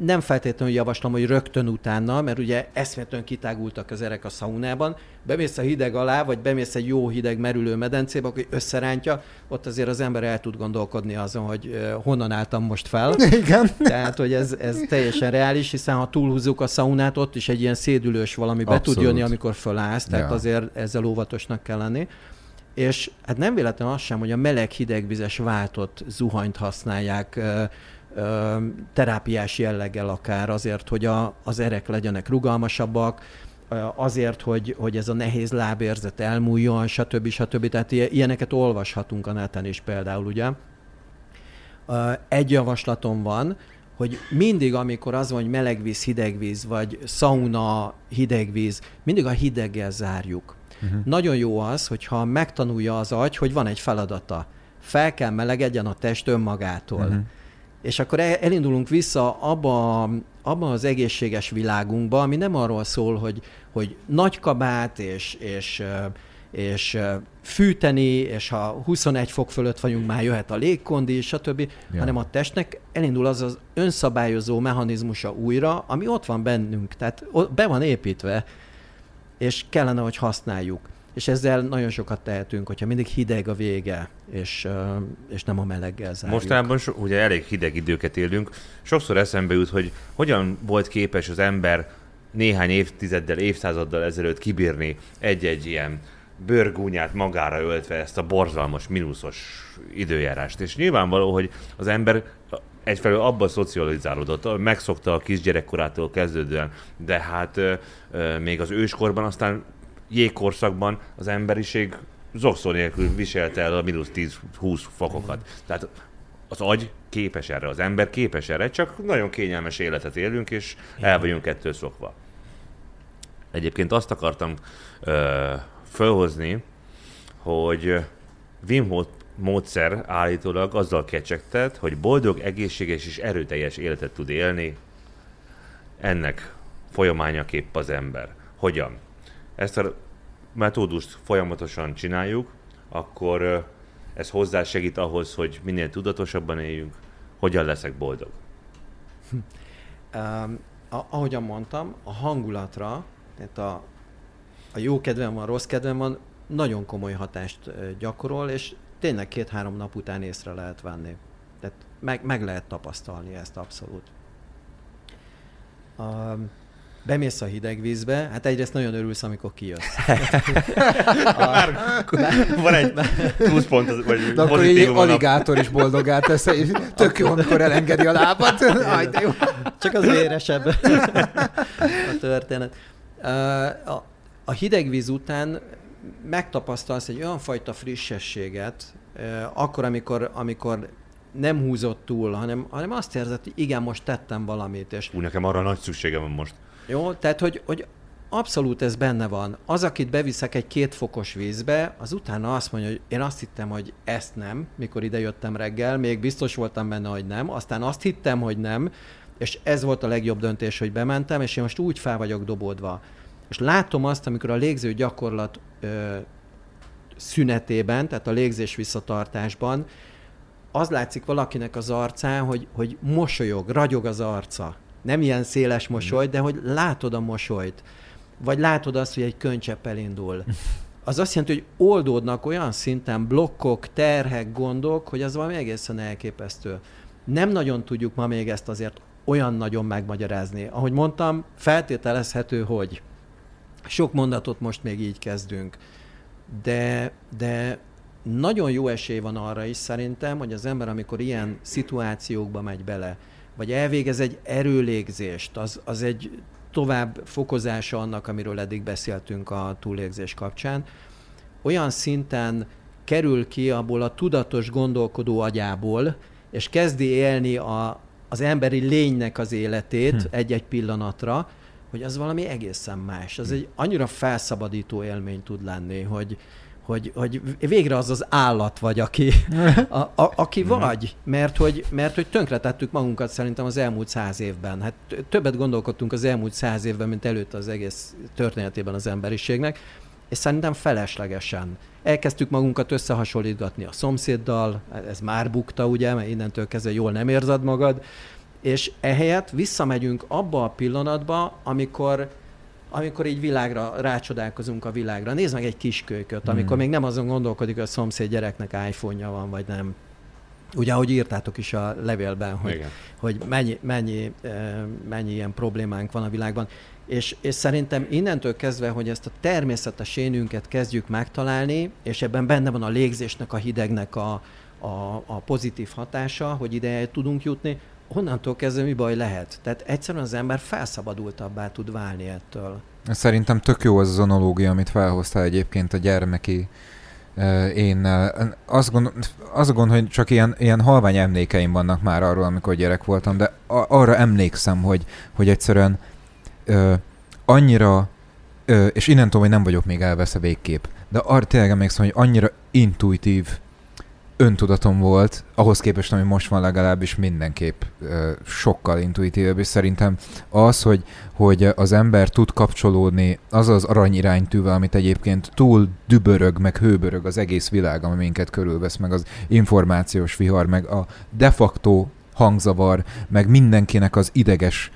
S3: nem feltétlenül javaslom, hogy rögtön utána, mert ugye eszméletlenül kitágultak az erek a szaunában, bemész a hideg alá, vagy bemész egy jó hideg merülő medencébe, akkor összerántja, ott azért az ember el tud gondolkodni azon, hogy honnan álltam most fel.
S1: Igen.
S3: Tehát, hogy ez, ez teljesen reális, hiszen ha túlhúzzuk a szaunát, ott is egy ilyen szédülős valami Abszolút. be tud jönni, amikor fölállsz, tehát ja. azért ezzel óvatosnak kell lenni. És hát nem véletlen az sem, hogy a meleg-hidegvizes váltott zuhanyt használják ö, ö, terápiás jelleggel akár azért, hogy a, az erek legyenek rugalmasabbak, azért, hogy, hogy ez a nehéz lábérzet elmúljon, stb. stb. Tehát ilyeneket olvashatunk a neten is például, ugye. Egy javaslatom van, hogy mindig, amikor az van, hogy melegvíz, hidegvíz, vagy sauna, hidegvíz, mindig a hideggel zárjuk. Uh-huh. Nagyon jó az, hogyha megtanulja az agy, hogy van egy feladata. Fel kell melegedjen a test önmagától. Uh-huh. És akkor elindulunk vissza abba, abba az egészséges világunkba, ami nem arról szól, hogy, hogy nagy kabát és, és, és fűteni, és ha 21 fok fölött vagyunk, már jöhet a légkondi, stb., ja. hanem a testnek elindul az az önszabályozó mechanizmusa újra, ami ott van bennünk, tehát be van építve, és kellene, hogy használjuk. És ezzel nagyon sokat tehetünk, hogyha mindig hideg a vége, és, és nem a meleggel zárjuk.
S2: Mostában so, ugye elég hideg időket élünk. Sokszor eszembe jut, hogy hogyan volt képes az ember néhány évtizeddel, évszázaddal ezelőtt kibírni egy-egy ilyen bőrgúnyát magára öltve ezt a borzalmas, mínuszos időjárást. És nyilvánvaló, hogy az ember egyfelől abban szocializálódott, megszokta a kisgyerekkorától kezdődően, de hát még az őskorban, aztán jégkorszakban az emberiség zokszó nélkül viselte el a mínusz 10-20 fokokat. Tehát az agy képes erre, az ember képes erre, csak nagyon kényelmes életet élünk, és el vagyunk ettől szokva. Egyébként azt akartam ö, fölhozni, hogy Wim Hof módszer állítólag azzal kecsegtet, hogy boldog, egészséges és erőteljes életet tud élni ennek folyamányaképp az ember. Hogyan? Ezt a metódust folyamatosan csináljuk, akkor ez hozzásegít ahhoz, hogy minél tudatosabban éljünk. Hogyan leszek boldog?
S3: Um, ahogyan mondtam, a hangulatra, tehát a, a jó kedvem van, rossz kedvem van, nagyon komoly hatást gyakorol, és tényleg két-három nap után észre lehet venni. Tehát meg, meg lehet tapasztalni ezt abszolút. Um, bemész a hideg vízbe, hát egyrészt nagyon örülsz, amikor kijössz.
S2: a, van egy 20 pont, vagy
S1: De akkor így aligátor is boldogá tesz, és tök jó, amikor elengedi a lábat. Aj, de jó.
S3: Csak az véresebb a történet. A, a hideg víz után megtapasztalsz egy olyan fajta frissességet, akkor, amikor, amikor nem húzott túl, hanem, hanem azt érzed, hogy igen, most tettem valamit. És...
S2: Ú, nekem arra nagy szükségem van most.
S3: Jó, tehát hogy, hogy abszolút ez benne van. Az, akit beviszek egy két fokos vízbe, az utána azt mondja, hogy én azt hittem, hogy ezt nem, mikor ide jöttem reggel, még biztos voltam benne, hogy nem, aztán azt hittem, hogy nem, és ez volt a legjobb döntés, hogy bementem, és én most úgy fel vagyok dobódva. És látom azt, amikor a légző gyakorlat ö, szünetében, tehát a légzés visszatartásban, az látszik valakinek az arcán, hogy, hogy mosolyog, ragyog az arca nem ilyen széles mosoly, de hogy látod a mosolyt. Vagy látod azt, hogy egy könycsepp elindul. Az azt jelenti, hogy oldódnak olyan szinten blokkok, terhek, gondok, hogy az valami egészen elképesztő. Nem nagyon tudjuk ma még ezt azért olyan nagyon megmagyarázni. Ahogy mondtam, feltételezhető, hogy sok mondatot most még így kezdünk, de, de nagyon jó esély van arra is szerintem, hogy az ember, amikor ilyen szituációkba megy bele, vagy elvégez egy erőlégzést, az, az egy tovább fokozása annak, amiről eddig beszéltünk a túlégzés kapcsán, olyan szinten kerül ki abból a tudatos gondolkodó agyából, és kezdi élni a, az emberi lénynek az életét hm. egy-egy pillanatra, hogy az valami egészen más. Az hm. egy annyira felszabadító élmény tud lenni, hogy, hogy, hogy végre az az állat vagy, aki, a, a, aki mhm. vagy, mert hogy, mert hogy tönkretettük magunkat szerintem az elmúlt száz évben. Hát többet gondolkodtunk az elmúlt száz évben, mint előtt az egész történetében az emberiségnek, és szerintem feleslegesen. Elkezdtük magunkat összehasonlítgatni a szomszéddal, ez már bukta, ugye, mert innentől kezdve jól nem érzed magad, és ehelyett visszamegyünk abba a pillanatba, amikor amikor így világra, rácsodálkozunk a világra. Nézd meg egy kiskölyköt, amikor hmm. még nem azon gondolkodik, hogy a szomszéd gyereknek iPhone-ja van, vagy nem. Ugye, ahogy írtátok is a levélben, hogy, hogy mennyi, mennyi, mennyi ilyen problémánk van a világban. És, és szerintem innentől kezdve, hogy ezt a természetes énünket kezdjük megtalálni, és ebben benne van a légzésnek, a hidegnek a, a, a pozitív hatása, hogy ide tudunk jutni, onnantól kezdve mi baj lehet? Tehát egyszerűen az ember felszabadultabbá tud válni ettől.
S1: Szerintem tök jó az az analógia, amit felhoztál egyébként a gyermeki én azt gondolom, azt gondolom, hogy csak ilyen, ilyen halvány emlékeim vannak már arról, amikor gyerek voltam, de arra emlékszem, hogy, hogy egyszerűen ö, annyira, ö, és innentől, hogy nem vagyok még elveszve végképp, de arra tényleg emlékszem, hogy annyira intuitív öntudatom volt, ahhoz képest, ami most van legalábbis mindenképp sokkal intuitívebb, és szerintem az, hogy, hogy az ember tud kapcsolódni az az aranyiránytűvel, amit egyébként túl dübörög, meg hőbörög az egész világ, ami minket körülvesz, meg az információs vihar, meg a de facto hangzavar, meg mindenkinek az ideges,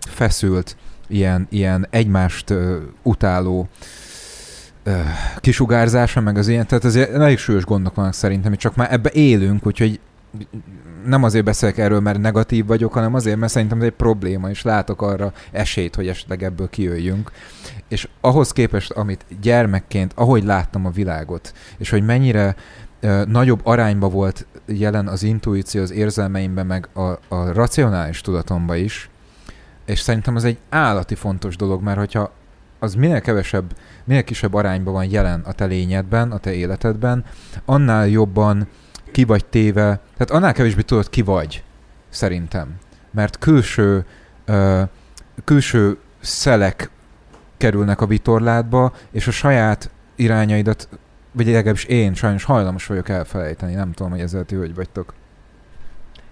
S1: feszült, ilyen, ilyen egymást utáló kisugárzása, meg az ilyen, tehát azért elég súlyos gondok vannak szerintem, csak már ebbe élünk, úgyhogy nem azért beszélek erről, mert negatív vagyok, hanem azért, mert szerintem ez egy probléma, és látok arra esélyt, hogy esetleg ebből kijöjjünk. És ahhoz képest, amit gyermekként, ahogy láttam a világot, és hogy mennyire ö, nagyobb arányba volt jelen az intuíció az érzelmeimben, meg a, a racionális tudatomba is, és szerintem az egy állati fontos dolog, mert hogyha az minél kevesebb, minél kisebb arányban van jelen a te lényedben, a te életedben, annál jobban ki vagy téve, tehát annál kevésbé tudod, ki vagy, szerintem. Mert külső, ö, külső szelek kerülnek a vitorládba, és a saját irányaidat, vagy legalábbis én sajnos hajlamos vagyok elfelejteni. Nem tudom, hogy ezzel ti hogy vagytok.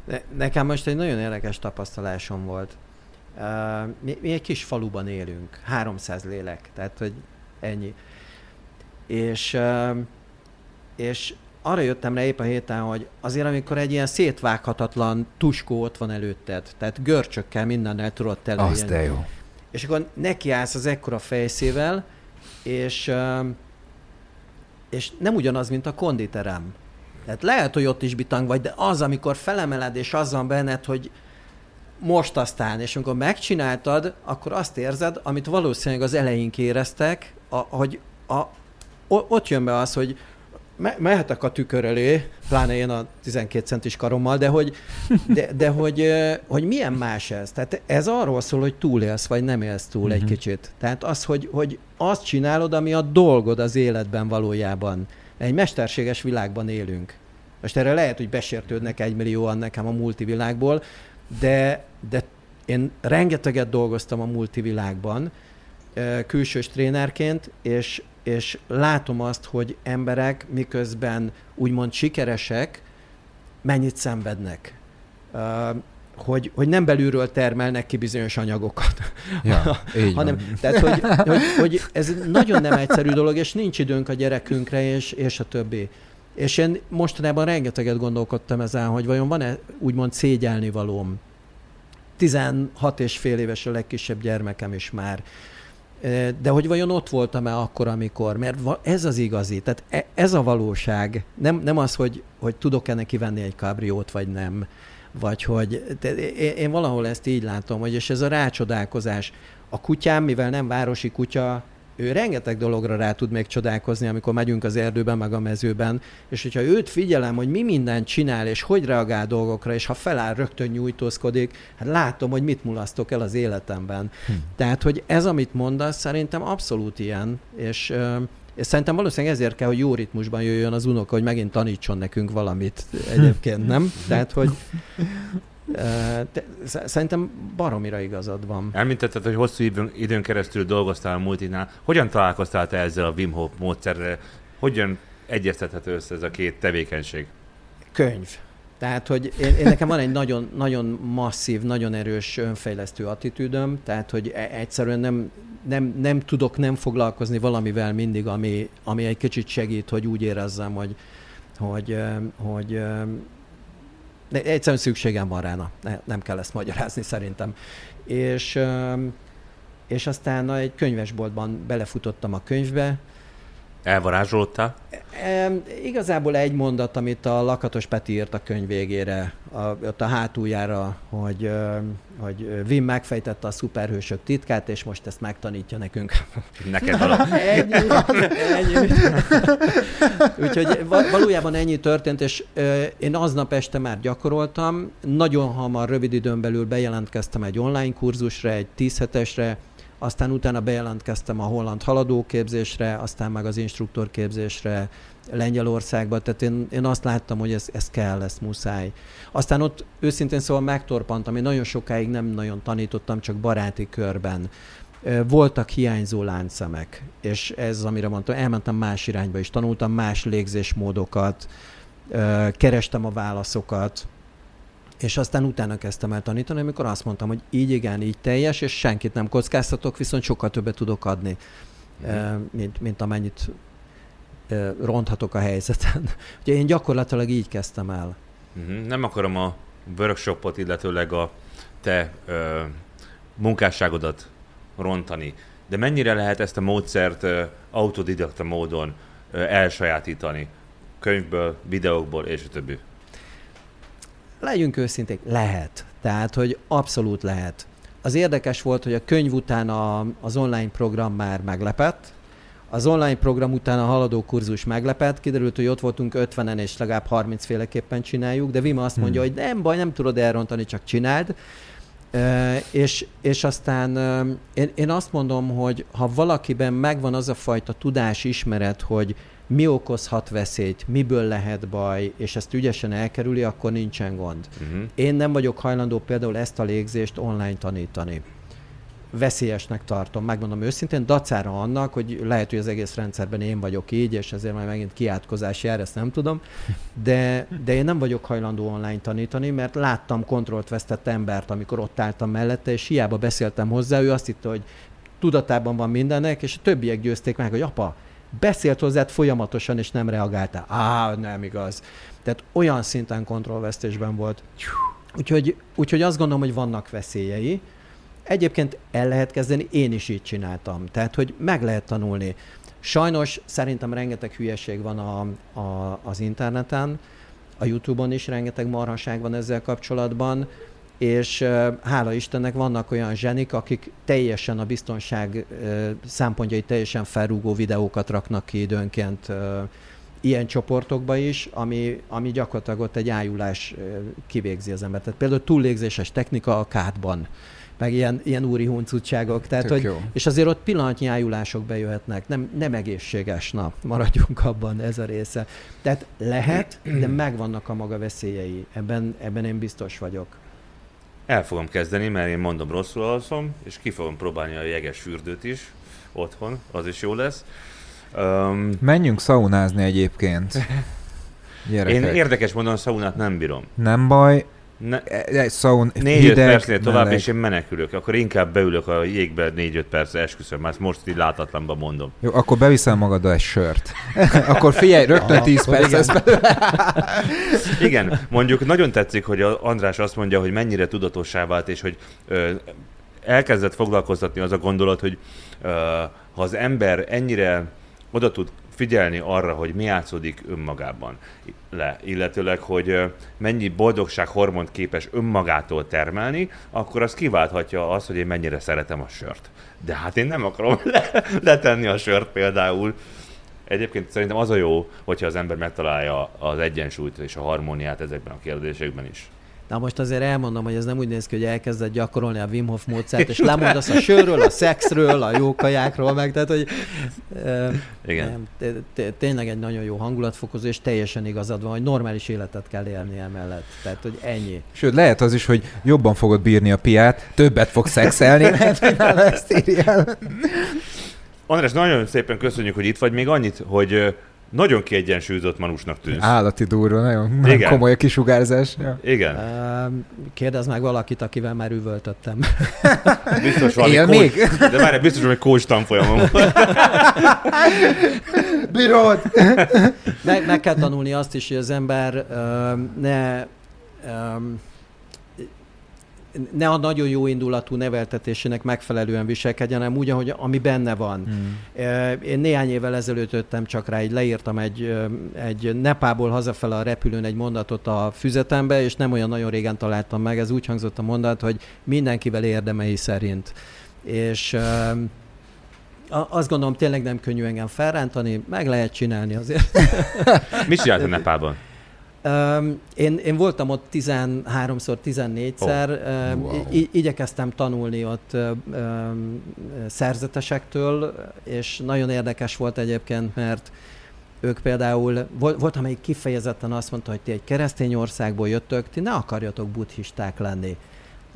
S3: Ne, nekem most egy nagyon érdekes tapasztalásom volt. Uh, mi, mi egy kis faluban élünk, 300 lélek, tehát hogy ennyi. És, uh, és arra jöttem rá épp a héten, hogy azért amikor egy ilyen szétvághatatlan tuskó ott van előtted, tehát görcsökkel mindennel tudod tele.
S1: Az de jó.
S3: És akkor nekiállsz az ekkora fejszével, és, uh, és nem ugyanaz, mint a konditerem. Tehát lehet, hogy ott is bitang vagy, de az, amikor felemeled, és az van benned, hogy most aztán, és amikor megcsináltad, akkor azt érzed, amit valószínűleg az elején éreztek, a, hogy a, ott jön be az, hogy me, mehetek a tükör elé, pláne én a 12 centis karommal, de hogy, de, de hogy, hogy milyen más ez? Tehát ez arról szól, hogy túlélsz, vagy nem élsz túl uh-huh. egy mhm. kicsit. Tehát az, hogy, hogy azt csinálod, ami a dolgod az életben valójában. Egy mesterséges világban élünk. Most erre lehet, hogy besértődnek egy millióan nekem a multivilágból, de, de én rengeteget dolgoztam a multivilágban, külsős trénerként, és, és látom azt, hogy emberek miközben úgymond sikeresek, mennyit szenvednek. Hogy, hogy nem belülről termelnek ki bizonyos anyagokat.
S1: Ja, így
S3: hanem, van. Tehát, hogy, hogy, hogy ez nagyon nem egyszerű dolog, és nincs időnk a gyerekünkre, és, és a többi. És én mostanában rengeteget gondolkodtam ezen, hogy vajon van-e úgymond szégyelni valóm. 16 és fél éves a legkisebb gyermekem is már. De hogy vajon ott voltam-e akkor, amikor? Mert ez az igazi, tehát e, ez a valóság. Nem, nem az, hogy, hogy tudok-e neki venni egy kabriót, vagy nem. Vagy hogy én valahol ezt így látom, hogy és ez a rácsodálkozás. A kutyám, mivel nem városi kutya, ő rengeteg dologra rá tud még csodálkozni, amikor megyünk az erdőben, meg a mezőben, és hogyha őt figyelem, hogy mi mindent csinál, és hogy reagál dolgokra, és ha feláll, rögtön nyújtózkodik, hát látom, hogy mit mulasztok el az életemben. Hm. Tehát, hogy ez, amit mondasz, szerintem abszolút ilyen, és és szerintem valószínűleg ezért kell, hogy jó ritmusban jöjjön az unoka, hogy megint tanítson nekünk valamit egyébként, nem? Tehát, hogy szerintem baromira igazad van.
S2: Elmintetted, hogy hosszú időn, keresztül dolgoztál a multinál. Hogyan találkoztál te ezzel a Wim Hof módszerrel? Hogyan egyeztethető össze ez a két tevékenység?
S3: Könyv. Tehát, hogy én, én nekem van egy nagyon, nagyon masszív, nagyon erős önfejlesztő attitűdöm, tehát, hogy e, egyszerűen nem, nem, nem tudok nem foglalkozni valamivel mindig, ami, ami egy kicsit segít, hogy úgy érezzem, hogy, hogy, hogy de egyszerűen szükségem van rá, nem kell ezt magyarázni szerintem. És, és aztán egy könyvesboltban belefutottam a könyvbe,
S2: Elvarázsoltál?
S3: E, igazából egy mondat, amit a Lakatos Peti írt a könyv végére, a, ott a hátuljára, hogy, hogy Vim megfejtette a szuperhősök titkát, és most ezt megtanítja nekünk.
S2: Neked valami. ennyi,
S3: ennyi. Úgyhogy valójában ennyi történt, és én aznap este már gyakoroltam. Nagyon hamar, rövid időn belül bejelentkeztem egy online kurzusra, egy 10 hetesre, aztán utána bejelentkeztem a holland haladóképzésre, aztán meg az instruktorképzésre Lengyelországba, tehát én, én azt láttam, hogy ez, ez kell, ez muszáj. Aztán ott őszintén szóval megtorpantam, én nagyon sokáig nem nagyon tanítottam, csak baráti körben. Voltak hiányzó láncszemek, és ez, amire mondtam, elmentem más irányba is, tanultam más légzésmódokat, kerestem a válaszokat, és aztán utána kezdtem el tanítani, amikor azt mondtam, hogy így igen, így teljes, és senkit nem kockáztatok, viszont sokkal többet tudok adni, mm. mint, mint amennyit ronthatok a helyzeten. Ugye én gyakorlatilag így kezdtem el.
S2: Uh-huh. Nem akarom a workshopot, illetőleg a te ö, munkásságodat rontani, de mennyire lehet ezt a módszert ö, autodidakta módon ö, elsajátítani? Könyvből, videókból és a többi.
S3: Legyünk őszinték, lehet. Tehát, hogy abszolút lehet. Az érdekes volt, hogy a könyv után a, az online program már meglepett, az online program után a haladó kurzus meglepett, kiderült, hogy ott voltunk 50-en, és legalább 30 féleképpen csináljuk, de Vima azt mondja, hmm. hogy nem baj, nem tudod elrontani, csak csináld. És, és aztán én, én azt mondom, hogy ha valakiben megvan az a fajta tudás, ismeret, hogy mi okozhat veszélyt, miből lehet baj, és ezt ügyesen elkerüli, akkor nincsen gond. Uh-huh. Én nem vagyok hajlandó például ezt a légzést online tanítani veszélyesnek tartom, megmondom őszintén, dacára annak, hogy lehet, hogy az egész rendszerben én vagyok így, és ezért majd megint kiátkozás jár, ezt nem tudom, de, de én nem vagyok hajlandó online tanítani, mert láttam kontrollt vesztett embert, amikor ott álltam mellette, és hiába beszéltem hozzá, ő azt hitte, hogy tudatában van mindennek, és a többiek győzték meg, hogy apa, beszélt hozzád folyamatosan, és nem reagáltál. Á, nem igaz. Tehát olyan szinten kontrollvesztésben volt. Úgyhogy, úgyhogy azt gondolom, hogy vannak veszélyei, Egyébként el lehet kezdeni, én is így csináltam. Tehát, hogy meg lehet tanulni. Sajnos szerintem rengeteg hülyeség van a, a, az interneten, a YouTube-on is rengeteg marhaság van ezzel kapcsolatban, és hála Istennek vannak olyan zsenik, akik teljesen a biztonság szempontjai teljesen felrúgó videókat raknak ki időnként ilyen csoportokba is, ami, ami gyakorlatilag ott egy ájulás kivégzi az embert. Tehát például túllégzéses technika a kádban meg ilyen, ilyen úri huncutságok. Tehát, hogy, jó. és azért ott pillanatnyi ájulások bejöhetnek, nem, nem egészséges, na, maradjunk abban, ez a része. Tehát lehet, de megvannak a maga veszélyei, ebben, ebben én biztos vagyok.
S2: El fogom kezdeni, mert én mondom rosszul alszom, és ki fogom próbálni a jeges fürdőt is otthon, az is jó lesz.
S1: Um, Menjünk szaunázni egyébként.
S2: Gyerekek. Én érdekes mondom, a szaunát nem bírom.
S1: Nem baj,
S2: ne, szaun, négy-öt percnél tovább, meleg. és én menekülök. Akkor inkább beülök a jégbe négy-öt perc, esküszöm, mert most így látatlanban mondom.
S1: Jó, akkor beviszel magad egy sört. akkor figyelj, rögtön 10 perc igen.
S2: igen, mondjuk nagyon tetszik, hogy András azt mondja, hogy mennyire tudatossá vált, és hogy ö, elkezdett foglalkoztatni az a gondolat, hogy ö, ha az ember ennyire oda tud figyelni arra, hogy mi játszódik önmagában le, illetőleg, hogy mennyi boldogság hormont képes önmagától termelni, akkor az kiválthatja azt, hogy én mennyire szeretem a sört. De hát én nem akarom le, letenni a sört például. Egyébként szerintem az a jó, hogyha az ember megtalálja az egyensúlyt és a harmóniát ezekben a kérdésekben is.
S3: Na most azért elmondom, hogy ez nem úgy néz ki, hogy elkezded gyakorolni a Wim Hof módszert, és lemondasz a sörről, a szexről, a jó kajákról, meg tehát, hogy
S2: Igen.
S3: Nem, tényleg egy nagyon jó hangulatfokozó, és teljesen igazad van, hogy normális életet kell élni emellett. Tehát, hogy ennyi.
S1: Sőt, lehet az is, hogy jobban fogod bírni a piát, többet fog szexelni, ezt írja.
S2: András, nagyon szépen köszönjük, hogy itt vagy. Még annyit, hogy nagyon kiegyensúlyozott manusnak tűnsz.
S1: Állati durva, nagyon, nagyon komoly a kisugárzás. Ja.
S2: Igen.
S3: Kérdezz meg valakit, akivel már üvöltöttem.
S2: Biztos valami Él még? De már biztos, hogy kócs tanfolyamon
S1: Bírod!
S3: meg, meg kell tanulni azt is, hogy az ember ne um, ne a nagyon jó indulatú neveltetésének megfelelően viselkedjen, hanem úgy, ahogy, ami benne van. Hmm. Én néhány évvel ezelőtt jöttem csak rá, így leírtam egy, egy Nepából hazafele a repülőn egy mondatot a füzetembe, és nem olyan nagyon régen találtam meg. Ez úgy hangzott a mondat, hogy mindenkivel érdemei szerint. És azt gondolom, tényleg nem könnyű engem felrántani, meg lehet csinálni azért.
S2: Mit csináltál Nepában?
S3: Én, én voltam ott 13-szor, 14-szer, oh. wow. I- igyekeztem tanulni ott szerzetesektől, és nagyon érdekes volt egyébként, mert ők például, volt, volt amelyik kifejezetten azt mondta, hogy ti egy keresztény országból jöttök, ti ne akarjatok buddhisták lenni.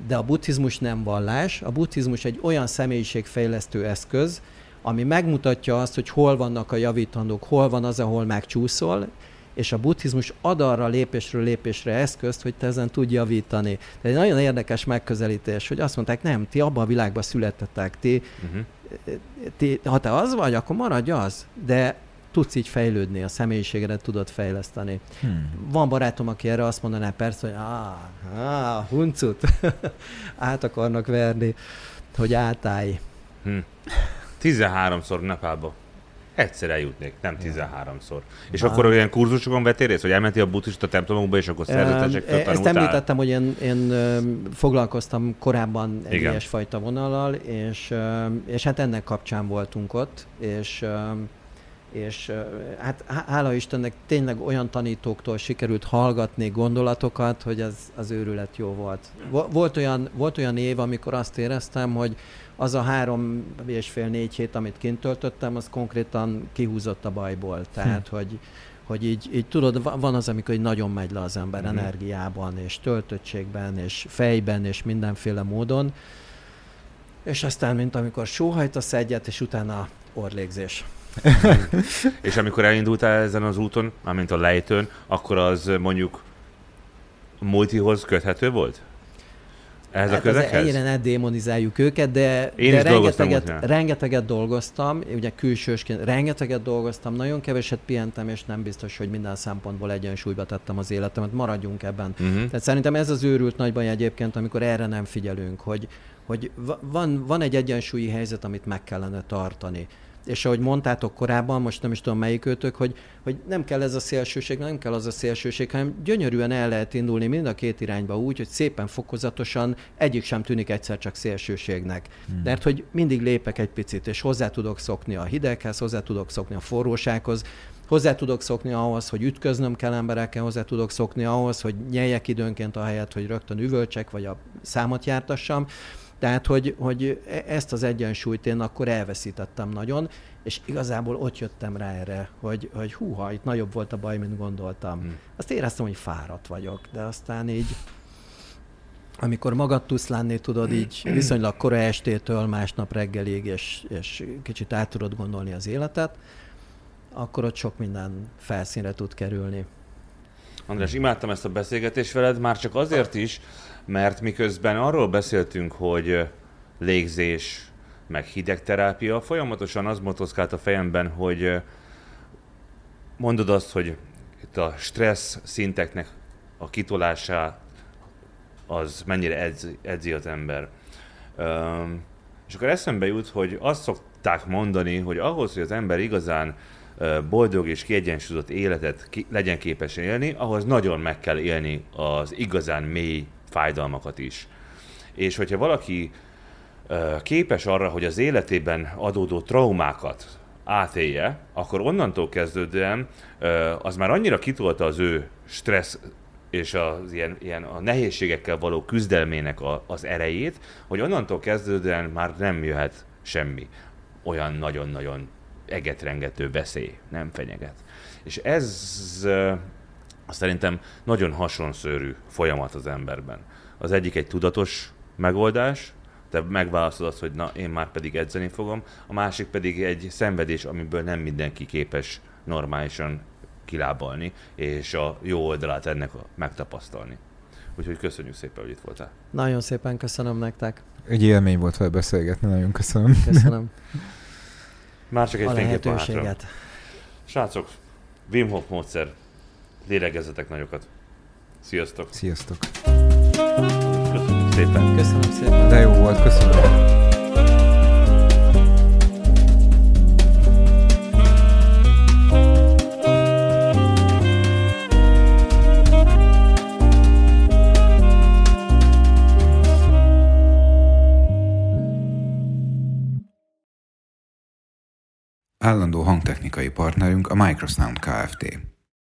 S3: De a buddhizmus nem vallás, a buddhizmus egy olyan személyiségfejlesztő eszköz, ami megmutatja azt, hogy hol vannak a javítandók, hol van az, ahol megcsúszol, és a buddhizmus ad arra lépésről lépésre eszközt, hogy te ezen tudj javítani. Tehát egy nagyon érdekes megközelítés, hogy azt mondták, nem, ti abban a világban születtetek, ti, uh-huh. ti, ha te az vagy, akkor maradj az, de tudsz így fejlődni, a személyiségedet tudod fejleszteni. Hmm. Van barátom, aki erre azt mondaná persze, hogy áh, áh huncut, át akarnak verni, hogy átállj. Hmm.
S2: 13-szor Nepálba. Egyszer eljutnék, nem 13-szor. És ah. akkor olyan kurzusokon vettél részt, hogy elmentél a buddhista templomokba, és akkor szerzetesektől
S3: tanultál? Ezt említettem, hogy én, én foglalkoztam korábban egy Igen. ilyesfajta vonallal, és, és hát ennek kapcsán voltunk ott, és és hát hála Istennek tényleg olyan tanítóktól sikerült hallgatni gondolatokat, hogy az, az őrület jó volt. Volt olyan, volt olyan év, amikor azt éreztem, hogy az a három és fél, négy hét, amit kint töltöttem, az konkrétan kihúzott a bajból. Tehát, hm. hogy, hogy így, így tudod, van az, amikor nagyon megy le az ember mm. energiában, és töltöttségben, és fejben, és mindenféle módon. És aztán, mint amikor sóhajtasz egyet, és utána orlégzés.
S2: és amikor elindultál ezen az úton, amint a lejtőn, akkor az mondjuk multihoz köthető volt?
S3: Ez hát a közekhez? Ennyire ne démonizáljuk őket, de, Én de rengeteget, rengeteget dolgoztam, ugye külsősként rengeteget dolgoztam, nagyon keveset pihentem, és nem biztos, hogy minden szempontból egyensúlyba tettem az életemet. Maradjunk ebben. Uh-huh. Tehát szerintem ez az őrült nagy baj egyébként, amikor erre nem figyelünk, hogy, hogy van, van egy egyensúlyi helyzet, amit meg kellene tartani és ahogy mondtátok korábban, most nem is tudom melyik őtök, hogy, hogy nem kell ez a szélsőség, nem kell az a szélsőség, hanem gyönyörűen el lehet indulni mind a két irányba úgy, hogy szépen fokozatosan egyik sem tűnik egyszer csak szélsőségnek. Hmm. Mert hogy mindig lépek egy picit, és hozzá tudok szokni a hideghez, hozzá tudok szokni a forrósághoz, hozzá tudok szokni ahhoz, hogy ütköznöm kell emberekkel, hozzá tudok szokni ahhoz, hogy nyeljek időnként a helyet, hogy rögtön üvölcsek, vagy a számot jártassam. Tehát, hogy, hogy e, ezt az egyensúlyt én akkor elveszítettem nagyon, és igazából ott jöttem rá erre, hogy, hogy húha, itt nagyobb volt a baj, mint gondoltam. Hmm. Azt éreztem, hogy fáradt vagyok, de aztán így, amikor magad tudsz lenni, tudod így viszonylag kora estétől másnap reggelig, és, és kicsit át tudod gondolni az életet, akkor ott sok minden felszínre tud kerülni.
S2: András, imádtam ezt a beszélgetést veled, már csak azért is, mert miközben arról beszéltünk, hogy légzés, meg hidegterápia, folyamatosan az motozkált a fejemben, hogy mondod azt, hogy itt a stressz szinteknek a kitolásá az mennyire edzi, edzi az ember. Um, és akkor eszembe jut, hogy azt szokták mondani, hogy ahhoz, hogy az ember igazán boldog és kiegyensúlyozott életet ki, legyen képes élni, ahhoz nagyon meg kell élni az igazán mély fájdalmakat is. És hogyha valaki képes arra, hogy az életében adódó traumákat átélje, akkor onnantól kezdődően az már annyira kitolta az ő stressz és az ilyen, ilyen a nehézségekkel való küzdelmének a, az erejét, hogy onnantól kezdődően már nem jöhet semmi olyan nagyon-nagyon egetrengető veszély, nem fenyeget. És ez szerintem nagyon hasonszörű folyamat az emberben. Az egyik egy tudatos megoldás, te megválaszolod azt, hogy na, én már pedig edzeni fogom, a másik pedig egy szenvedés, amiből nem mindenki képes normálisan kilábalni, és a jó oldalát ennek megtapasztalni. Úgyhogy köszönjük szépen, hogy itt voltál.
S3: Nagyon szépen köszönöm nektek.
S1: Egy élmény volt fel beszélgetni, nagyon köszönöm.
S3: Köszönöm.
S2: Már csak egy fénykép Srácok, Wim Hof módszer. Lélegezzetek nagyokat. Sziasztok!
S1: Sziasztok!
S2: Köszönöm szépen!
S3: Köszönöm szépen!
S1: De jó volt, köszönöm! Állandó hangtechnikai partnerünk a Microsound Kft.